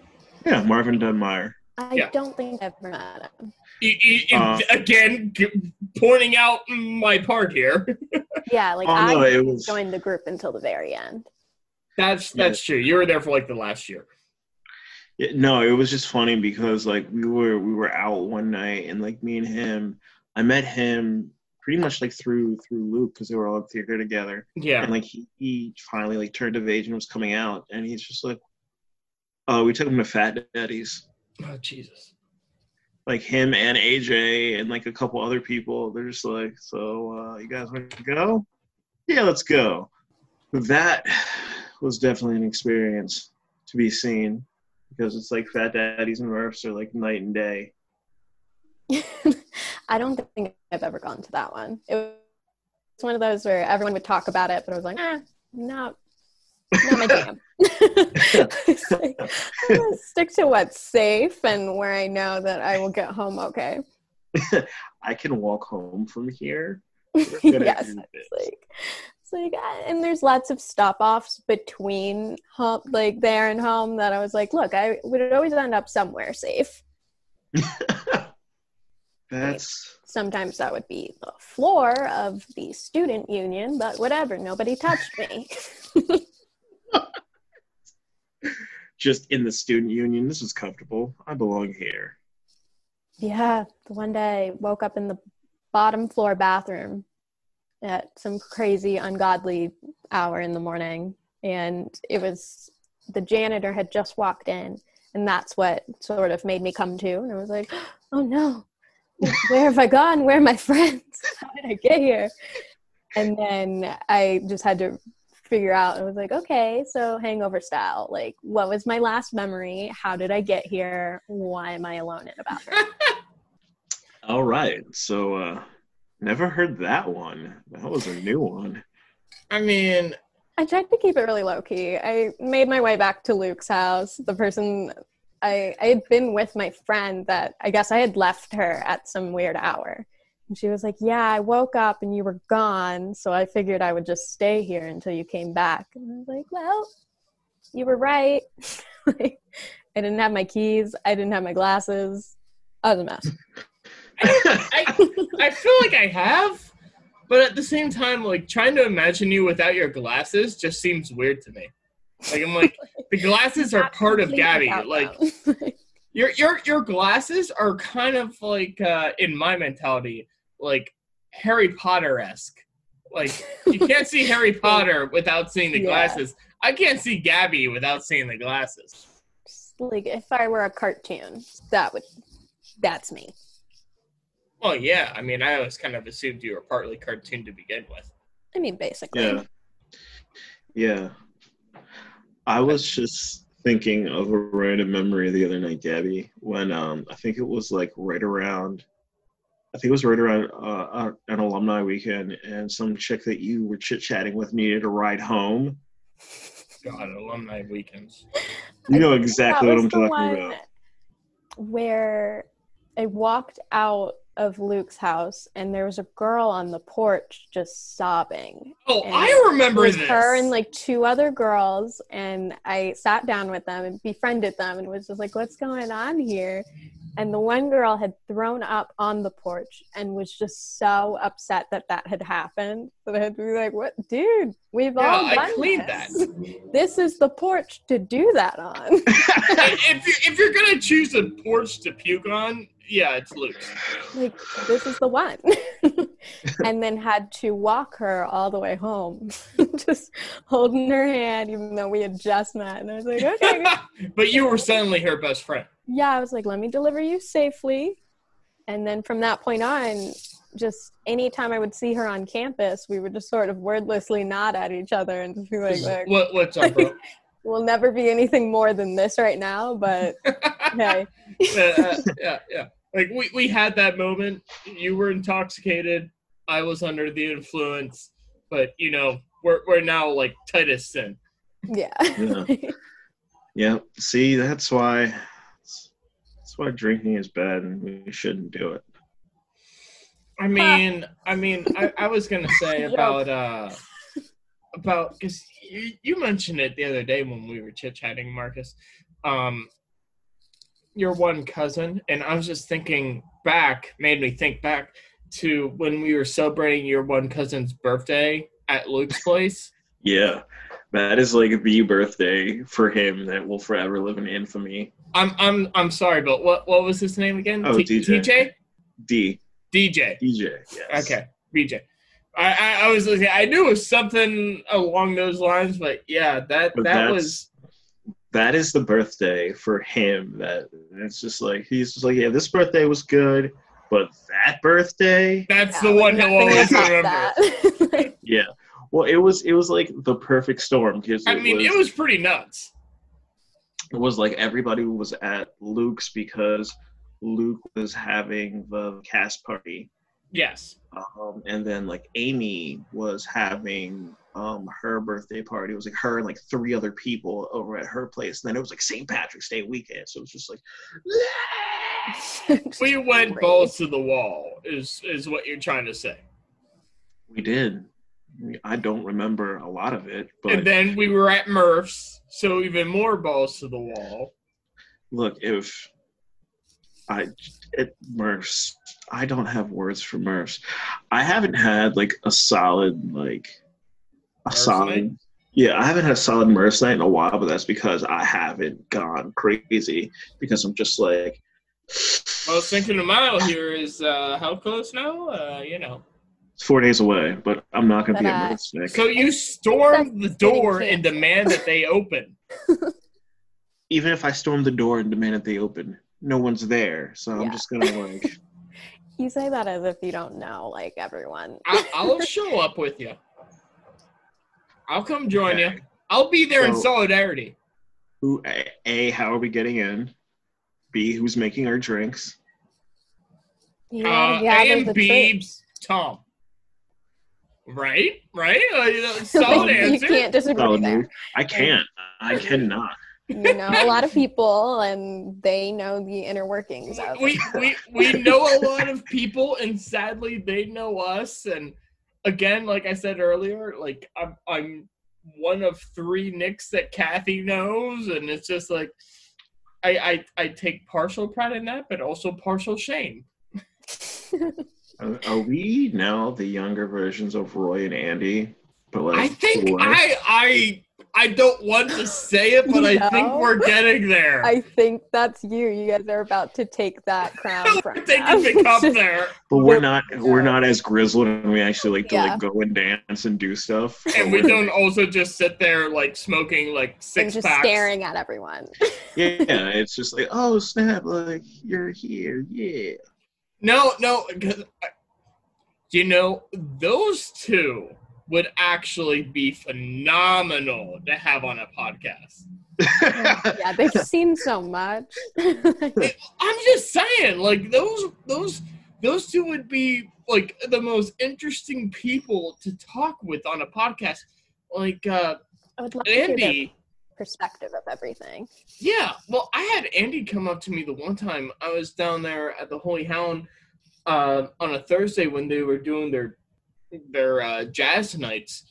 Yeah, Marvin Dunmire. I Yeah. don't think I've ever met him. E- e- Uh, again, g- pointing out my part here. Yeah, like Oh, I no, was- join the group until the very end. That's that's true. You were there for like the last year. Yeah, no, it was just funny because like we were we were out one night and like me and him, I met him pretty much like through through Luke because they were all at theater together. Yeah. and like he, he finally like turned of age and was coming out and he's just like oh we took him to fat daddy's Oh Jesus. like him and AJ and like a couple other people. They're just like, so uh, you guys want to go? Yeah, let's go. That was definitely an experience to be seen because it's like Fat Daddies and Murphs are like night and day. I don't think I've ever gone to that one. It was one of those where everyone would talk about it, but I was like, ah, not, not my jam. Like, I'm gonna stick to what's safe and where I know that I will get home okay. I can walk home from here. Yes, do it's this. like like, and there's lots of stop offs between home, like there and home that I was like, look, I would always end up somewhere safe. That's Sometimes that would be the floor of the student union, but whatever, nobody touched me. just in the student union. This is comfortable. I belong here. yeah, one day I woke up in the bottom floor bathroom at some crazy, ungodly hour in the morning, and it was the janitor had just walked in, and that's what sort of made me come to. And I was like, oh no, where have I gone? Where are my friends? How did I get here? And then I just had to figure out, I was like, okay, so hangover style. Like, what was my last memory? How did I get here? Why am I alone in a bathroom? All right. So uh never heard that one. That was a new one. I mean, I tried to keep it really low key. I made my way back to Luke's house. The person I I had been with my friend that I guess I had left her at some weird hour. And she was like, "Yeah, I woke up and you were gone, so I figured I would just stay here until you came back." And I was like, "Well, you were right." like, I didn't have my keys. I didn't have my glasses. I was a mess. I, I feel like I have, but at the same time, like trying to imagine you without your glasses just seems weird to me. Like I'm like the glasses are part of Gabby. Like your your your glasses are kind of like uh, in my mentality, like Harry Potter esque. Like you can't see Harry Potter without seeing the Yeah. glasses. I can't see Gabby without seeing the glasses. Like if I were a cartoon, that would that's me. Well, yeah. I mean, I always kind of assumed you were partly cartoon to begin with. I mean, basically. Yeah. Yeah. I was just thinking of a random memory the other night, Gabby, when um I think it was like right around I think it was right around uh, uh, an alumni weekend, and some chick that you were chit chatting with needed a ride home. God, alumni weekends. You know exactly what I'm talking about. Where I walked out of Luke's house and there was a girl on the porch just sobbing. Oh, And I remember this. her and like two other girls, and I sat down with them and befriended them and was just like, "What's going on here?" And the one girl had thrown up on the porch and was just so upset that that had happened that I had to be like, "What, dude? We've Yeah, all done cleaned this. This is the porch to do that on." if you're, if you're gonna choose a porch to puke on, yeah, it's Luke's. like this is the one and then had to walk her all the way home just holding her hand even though we had just met and i was like okay but you were suddenly her best friend. yeah i was like let me deliver you safely and then from that point on just anytime i would see her on campus we would just sort of wordlessly nod at each other and be like, like What, what's up, bro? We'll never be anything more than this right now but hey yeah, uh, yeah, yeah. Like we, we had that moment. You were intoxicated. I was under the influence. But you know, we're we're now like tight as sin. yeah Yeah. Yeah. See, that's why that's why drinking is bad and we shouldn't do it. I mean, I mean, I, I was gonna say about uh about because you, you mentioned it the other day when we were chit chatting, Marcus. Um, your one cousin, and I was just thinking back, made me think back to when we were celebrating your one cousin's birthday at Luke's place. Yeah. That is like the birthday for him that will forever live in infamy. I'm I'm I'm sorry, but what what was his name again? Oh, T- DJ. TJ? D. DJ. DJ. Yes. Okay, BJ. I, I, I was looking. I knew it was something along those lines, but yeah, that But that that's was that is the birthday for him. That it's just like he's just like, yeah, this birthday was good, but that birthday, That's Yeah, the one like, he'll always will top remember. yeah. Well, it was it was like the perfect storm because I mean, it was pretty nuts. it was like everybody was at Luke's because Luke was having the cast party. Yes. Um, and then like Amy was having um her birthday party. It was like her and like three other people over at her place. And then it was like St. Patrick's Day weekend. So it was just like We went balls to the wall, is is what you're trying to say. we did. I don't remember a lot of it, but and then we were at Murph's, so even more balls to the wall. look, if I it Murphs, I don't have words for Murphs. I haven't had like a solid like a Murphs solid night? yeah, I haven't had a solid Murphs night in a while, but that's because I haven't gone crazy because I'm just like Well, Cinco de Mayo here is uh, how close now? Uh, you know. it's four days away, but I'm not gonna be But, at uh, Murphs So you storm the door and demand that they open. Even if I storm the door and demand that they open, no one's there. So I'm just gonna like you say that as if you don't know, like everyone. I, I'll show up with you. I'll come join you. I'll be there in solidarity. who a, a how are we getting in? B who's making our drinks? You Uh, gotta A and the B, troops. Tom. Right? Right? Uh, you know, solid Like, you answer. can't disagree Solid there. I can't. I cannot. You know a lot of people, and they know the inner workings of. we, we we know a lot of people and sadly they know us and again like i said earlier like i'm i'm one of three nicks that kathy knows and it's just like i i, I take partial pride in that but also partial shame Are, are we now the younger versions of Roy and Andy? But like i think worse? i i i don't want to say it but i think we're getting there I think that's you. You guys are about to take that crown from we're taking them. the cup there But we're not we're not as grizzled and we actually like to Yeah. like go and dance and do stuff. and we don't also just sit there like smoking like and six just packs staring at everyone. Yeah, it's just like, oh snap, like you're here, yeah. No, no, 'cause I- you know those two would actually be phenomenal to have on a podcast. yeah, they've seen so much. I'm just saying, like those those those two would be like the most interesting people to talk with on a podcast. Like uh I would love Andy, perspective of everything. Yeah, well, I had Andy come up to me the one time I was down there at the Holy Hound uh, on a Thursday when they were doing their their uh, jazz nights,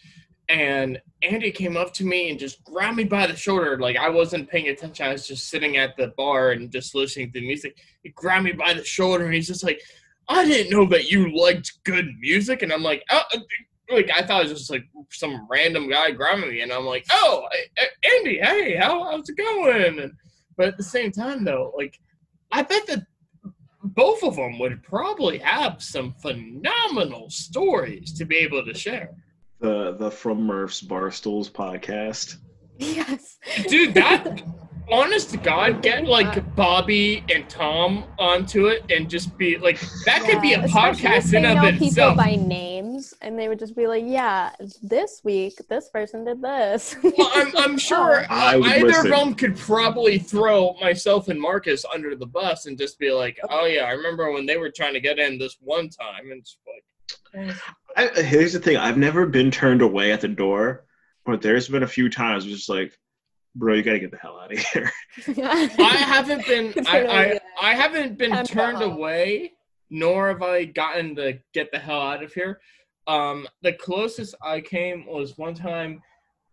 and Andy came up to me and just grabbed me by the shoulder, like I wasn't paying attention. I was just sitting at the bar and just listening to music. He grabbed me by the shoulder and he's just like, "I didn't know that you liked good music," and I'm like, "Oh." uh, Like I thought it was just like some random guy grabbing me, and I'm like, "Oh, uh, Andy, hey, how, how's it going?" And, but at the same time, though, like I bet that both of them would probably have some phenomenal stories to be able to share. the the From Murph's Barstools podcast. Yes. Dude, that honest to God, get like Bobby and Tom onto it and just be like that could be a podcast they in know of people itself. by names, and they would just be like, "Yeah, this week this person did this." Well, I'm, I'm sure I uh, either listen. of them could probably throw myself and Marcus under the bus and just be like, "Oh yeah, I remember when they were trying to get in this one time," and it's like, I, here's the thing: I've never been turned away at the door, but there's been a few times it's just like, bro, you gotta get the hell out of here. I haven't been It's I, I, be a I haven't been tempo. turned away, nor have I gotten to get the hell out of here. Um, the closest I came was one time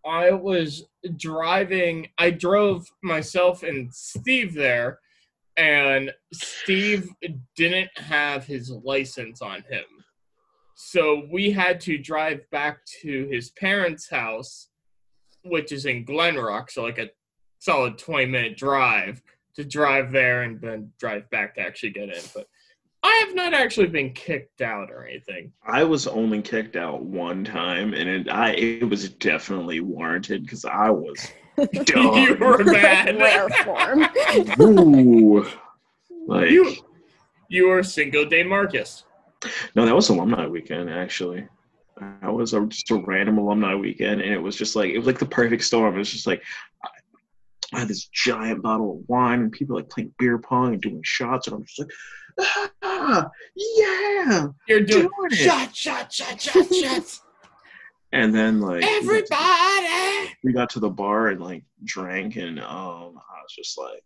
I was driving. I drove myself and Steve there, and Steve didn't have his license on him, so we had to drive back to his parents' house, which is in Glen Rock, so like a solid 20 minute drive to drive there and then drive back to actually get in. But I have not actually been kicked out or anything. I was only kicked out one time, and it I it was definitely warranted because I was you were bad. Rare form. Ooh. Like You- You were Cinco de Marcus. no, that was alumni weekend actually. That was a, just a random alumni weekend, and it was just like it was like the perfect storm. It was just like I, had this giant bottle of wine, and people like playing beer pong and doing shots, and I'm just like, ah, yeah, You're doing Doing it. shot, shot, shot, shot, shots. And then like we got to- Everybody. we got to the bar and like drank, and um, I was just like.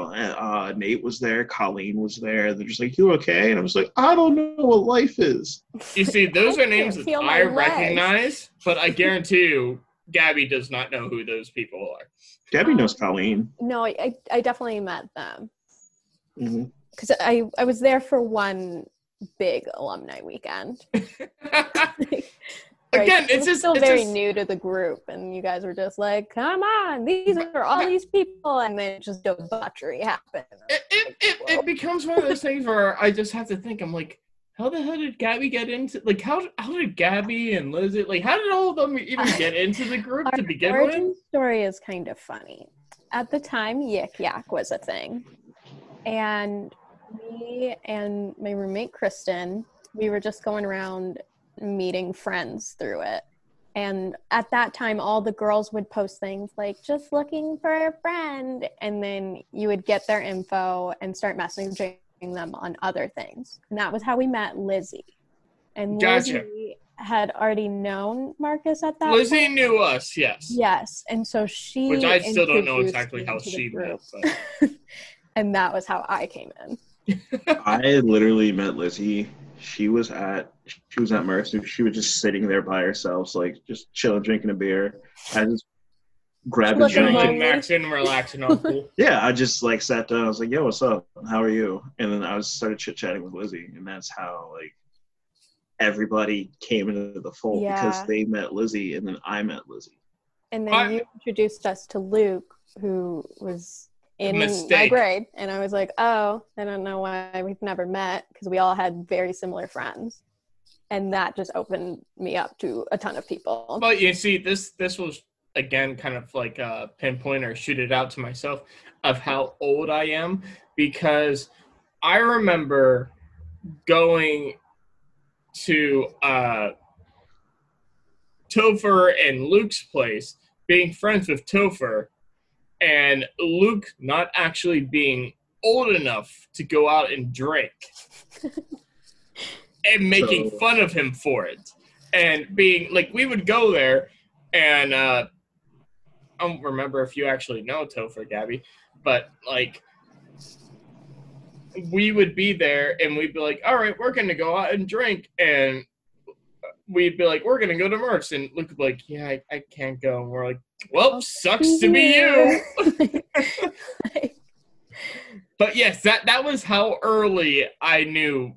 Uh, Nate was there, Colleen was there. They're just like, "You okay?" And I was like, "I don't know what life is." You see, those are names that feel my I legs. recognize, but I guarantee you, Gabby does not know who those people are. Gabby knows Um, Colleen. No, I, I, I definitely met them because I, I was there for one big alumni weekend. Again, it's just still it's very just- new to the group, and you guys were just like, "Come on, these are all these people," and then just debauchery happened. it, it, it, it becomes one of those things where I just have to think. I'm like, how the hell did Gabby get into? Like, how how did Gabby and Lizzie? Like, how did all of them even get into the group to begin origin with? story is kind of funny. At the time, Yik Yak was a thing, and me and my roommate Kristen, we were just going around meeting friends through it. And at that time, all the girls would post things like "just looking for a friend," and then you would get their info and start messaging them on other things. And that was how we met Lizzie. And Gotcha. Lizzie had already known Marcus at that Lizzie point. knew us, yes. Yes, and so she. Which I still don't know exactly how she met. But. and that was how I came in. I literally met Lizzie. She was at she was at Mercer. She was just sitting there by herself, like just chilling, drinking a beer. I just grabbed a drink. lonely. and- Drinking, maxing, relaxing on pool. Yeah, I just like sat down. I was like, "Yo, what's up? How are you?" And then I was started chit chatting with Lizzie, and that's how like everybody came into the fold Yeah. because they met Lizzie, and then I met Lizzie. And then I- you introduced us to Luke, who was in my grade, and I was like, "Oh, I don't know why we've never met because we all had very similar friends." And that just opened me up to a ton of people. But you see, this this was again kind of like a pinpoint or shoot it out to myself of how old I am because I remember going to uh Topher and Luke's place, being friends with Topher, and Luke not actually being old enough to go out and drink. and making So- fun of him for it. And being like we would go there and uh I don't remember if you actually know Topher Gabby, but like we would be there and we'd be like, all right, we're gonna go out and drink and we'd be like, we're gonna go to Merck's and Luke would be like, yeah, I, I can't go. And we're like, well, Oh, sucks to be you. But yes, that that was how early I knew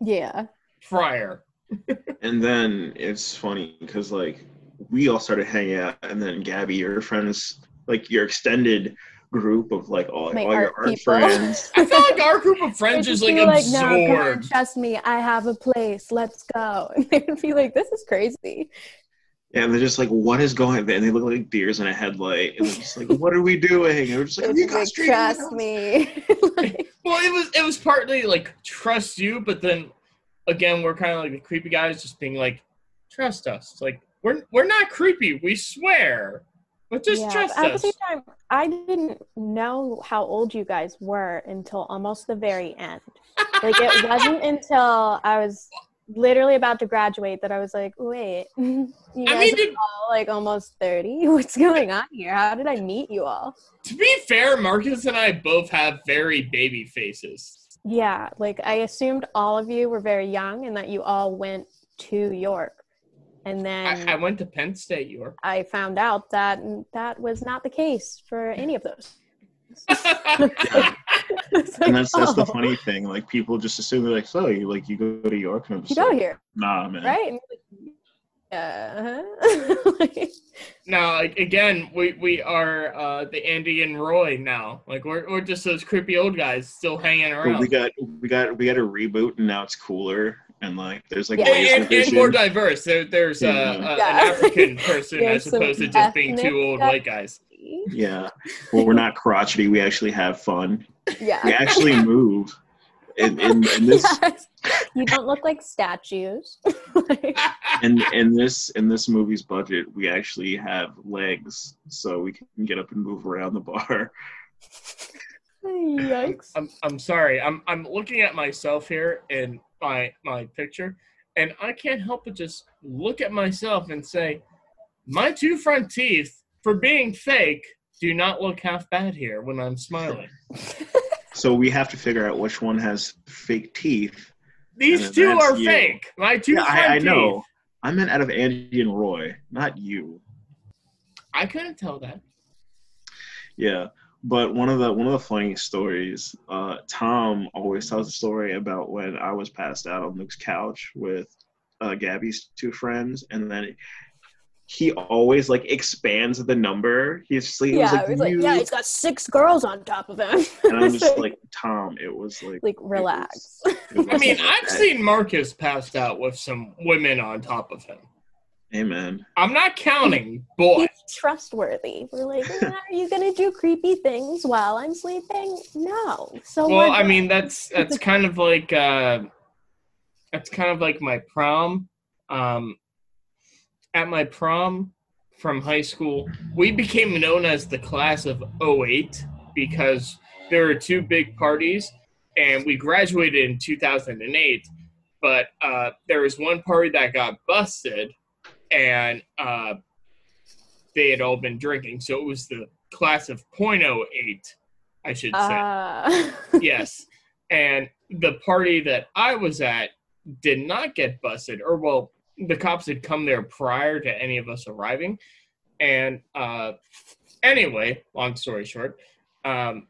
yeah. prior. And then it's funny because like we all started hanging out, and then Gabby, your friends, like your extended group of like all, My all your art art people. friends. I feel like our group of friends is just like be no, come on, absorbed. trust me, I have a place. Let's go. And they would be like, this is crazy. And they're just like, what is going on? And they look like deers in a headlight. And they're just like, what are we doing? And we're just like, They'd you guys like, treat me trust me. Like, Well, it was it was partly like trust you, but then again, we're kind of like the creepy guys, just being like, trust us. It's like we're we're not creepy. We swear, but just yeah, trust but at us. the same time, I didn't know how old you guys were until almost the very end. Like it wasn't until I was literally about to graduate that I was like, wait, you guys I mean, are all like almost 30? What's going on here? How did I meet you all? to be fair, Marcus and I both have very baby faces. Yeah, like I assumed all of you were very young and that you all went to York. And then I, I went to Penn State, York. I found out that that was not the case for any of those. It's like, And that's that's the oh, funny thing. Like people just assume they're like, so you like you go to York and I'm You just go like, here, nah, man. right? And uh-huh. Like, now, like again, we we are uh, the Andy and Roy now. Like we're we're just those creepy old guys still hanging But around. we got we got we got a reboot and now it's cooler and like there's like Yeah. and, and and, and more diverse. There, there's uh, Yeah. a, Yeah. an African person as opposed to just being two old white guys. Yeah. Well, we're not crotchety. We actually have fun. Yeah. We actually move. In, in, in this Yes. You don't look like statues. Like, in, in this in this movie's budget, we actually have legs, so we can get up and move around the bar. Yikes. I'm I'm sorry. I'm I'm looking at myself here in my my picture, and I can't help but just look at myself and say, my two front teeth, for being fake, do not look half bad here when I'm smiling. So we have to figure out which one has fake teeth. These two are you. fake. My two Yeah, front I, I teeth. know. I meant out of Andy and Roy, not you. I couldn't tell that. Yeah, but one of the one of the funny stories, uh, Tom always tells a story about when I was passed out on Luke's couch with uh, Gabby's two friends, and then he always like expands the number. He's just like, he yeah, was like, was like, yeah, he's got six girls on top of him. and I'm just like, Tom, it was like, like it relax. was- it I mean, I've that. seen Marcus passed out with some women on top of him. Amen. I'm not counting, but He's trustworthy. We're like, "Yeah, are you gonna do creepy things while I'm sleeping? No. So well, I mean that's that's kind of like uh that's kind of like my prom. Um at my prom from high school, we became known as the class of 08 because there were two big parties and we graduated in 2008, but uh there was one party that got busted and uh they had all been drinking, so it was the class of .08, I should say Uh, yes. And the party that I was at did not get busted, or well, the cops had come there prior to any of us arriving. And uh, anyway, long story short, um,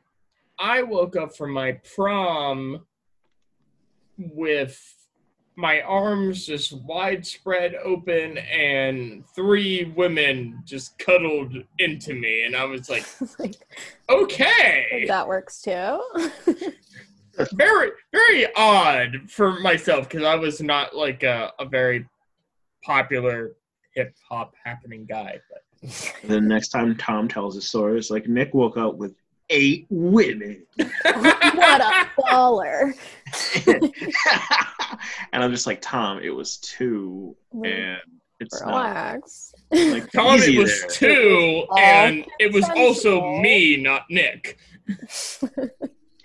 I woke up from my prom with my arms just widespread open and three women just cuddled into me and i was like like, okay that works too. very very odd for myself because I was not like a, a very popular hip hop happening guy. But The next time Tom tells a story, it's like Nick woke up with eight women. what a baller. And I'm just like, Tom, it was two, and it's not Relax. like Tom, it was there. two, All and it was also consensual. me, not Nick.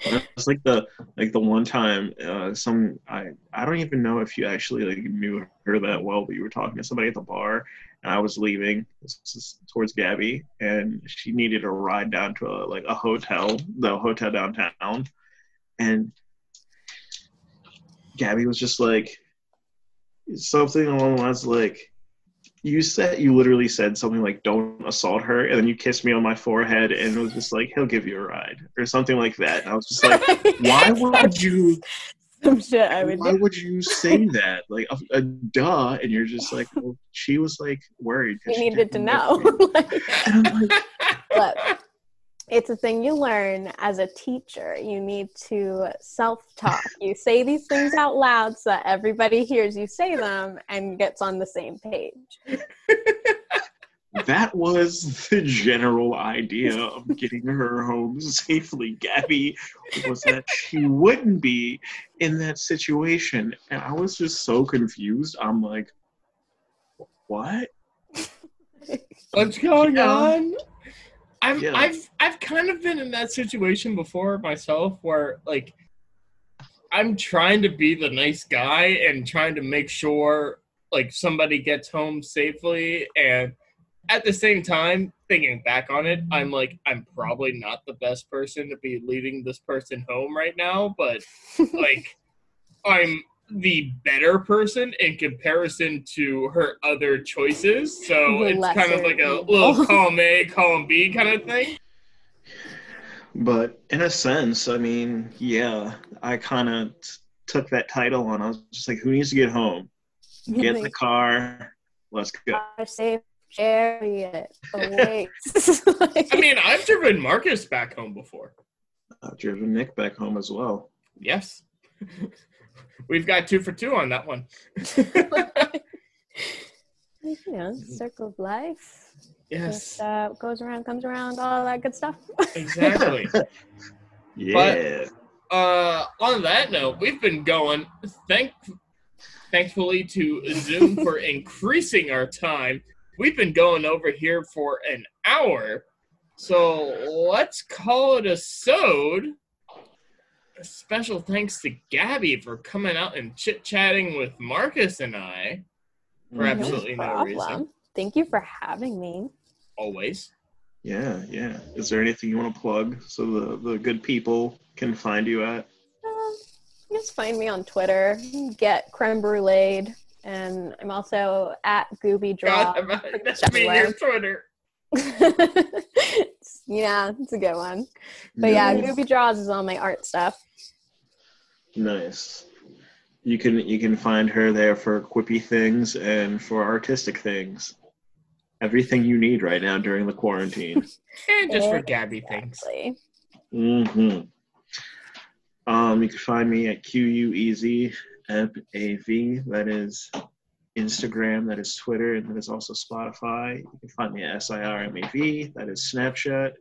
It's like the like the one time uh, some I I don't even know if you actually like knew her that well, but you were talking to somebody at the bar, and I was leaving this is towards Gabby, and she needed a ride down to a like a hotel, the hotel downtown, and Gabby was just like something along the lines like you said you literally said something like don't assault her and then you kissed me on my forehead and it was just like he'll give you a ride or something like that and i was just like why would you Some shit I would why do. would you say that like a, a uh, duh and you're just like well, she was like worried You needed to know. me. and i'm like but it's a thing you learn as a teacher. You need to self talk. You say these things out loud so that everybody hears you say them and gets on the same page. that was the general idea of getting her home safely gabby was that she wouldn't be in that situation and i was just so confused i'm like what What's going Yeah. on? I've Yeah. I've I've kind of been in that situation before myself where like I'm trying to be the nice guy and trying to make sure like somebody gets home safely and at the same time thinking back on it I'm like I'm probably not the best person to be leading this person home right now but like I'm the better person in comparison to her other choices. So The it's kind of lesser like a little column A, column B kind of thing. but in a sense i mean yeah i kind of t- took that title on i was just like who needs to get home get in the car let's go Our safe chariot awaits. I mean, I've driven Marcus back home before. i've driven nick back home as well Yes. We've got two for two on that one. you know, circle of life. Yes, Just, uh, goes around, comes around, all that good stuff. exactly. Yeah. uh, on that note, we've been going. Thank, thankfully to Zoom for increasing our time. We've been going over here for an hour, so let's call it a sode. A special thanks to Gabby for coming out and chit chatting with Marcus and I. For absolutely no reason. Thank you for having me. Always. Yeah, yeah. Is there anything you want to plug so the, the good people can find you at? Uh, just find me on Twitter, get creme brulee, and I'm also at Gooby Draw. God, that's me your Twitter. yeah, it's a good one. But yeah, Nice. Draws is all my art stuff. Nice. You can you can find her there for quippy things and for artistic things. Everything you need right now during the quarantine. And just for Gabby things. Exactly. hmm Um, you can find me at QUEZ FAV. That is Instagram. That is Twitter, and that is also Spotify. You can find me at SIRMAV. That is Snapchat.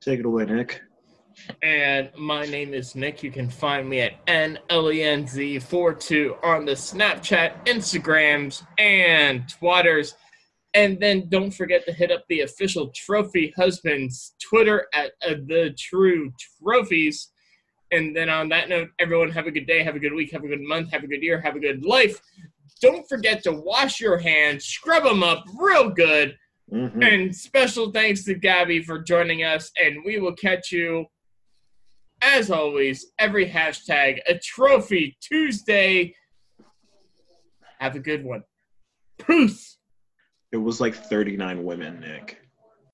Take it away, Nick. And my name is Nick. You can find me at E NLENZ42 on the Snapchat, Instagrams, and Twitters. And then don't forget to hit up the official Trophy Husbands Twitter at uh, the True Trophies. And then on that note, everyone have a good day, have a good week, have a good month, have a good year, have a good life. Don't forget to wash your hands, scrub them up real good. Mhm. And special thanks to Gabby for joining us. And we will catch you, as always, every hashtag a trophy Tuesday. Have a good one. Peace. It was like 39 women, Nick.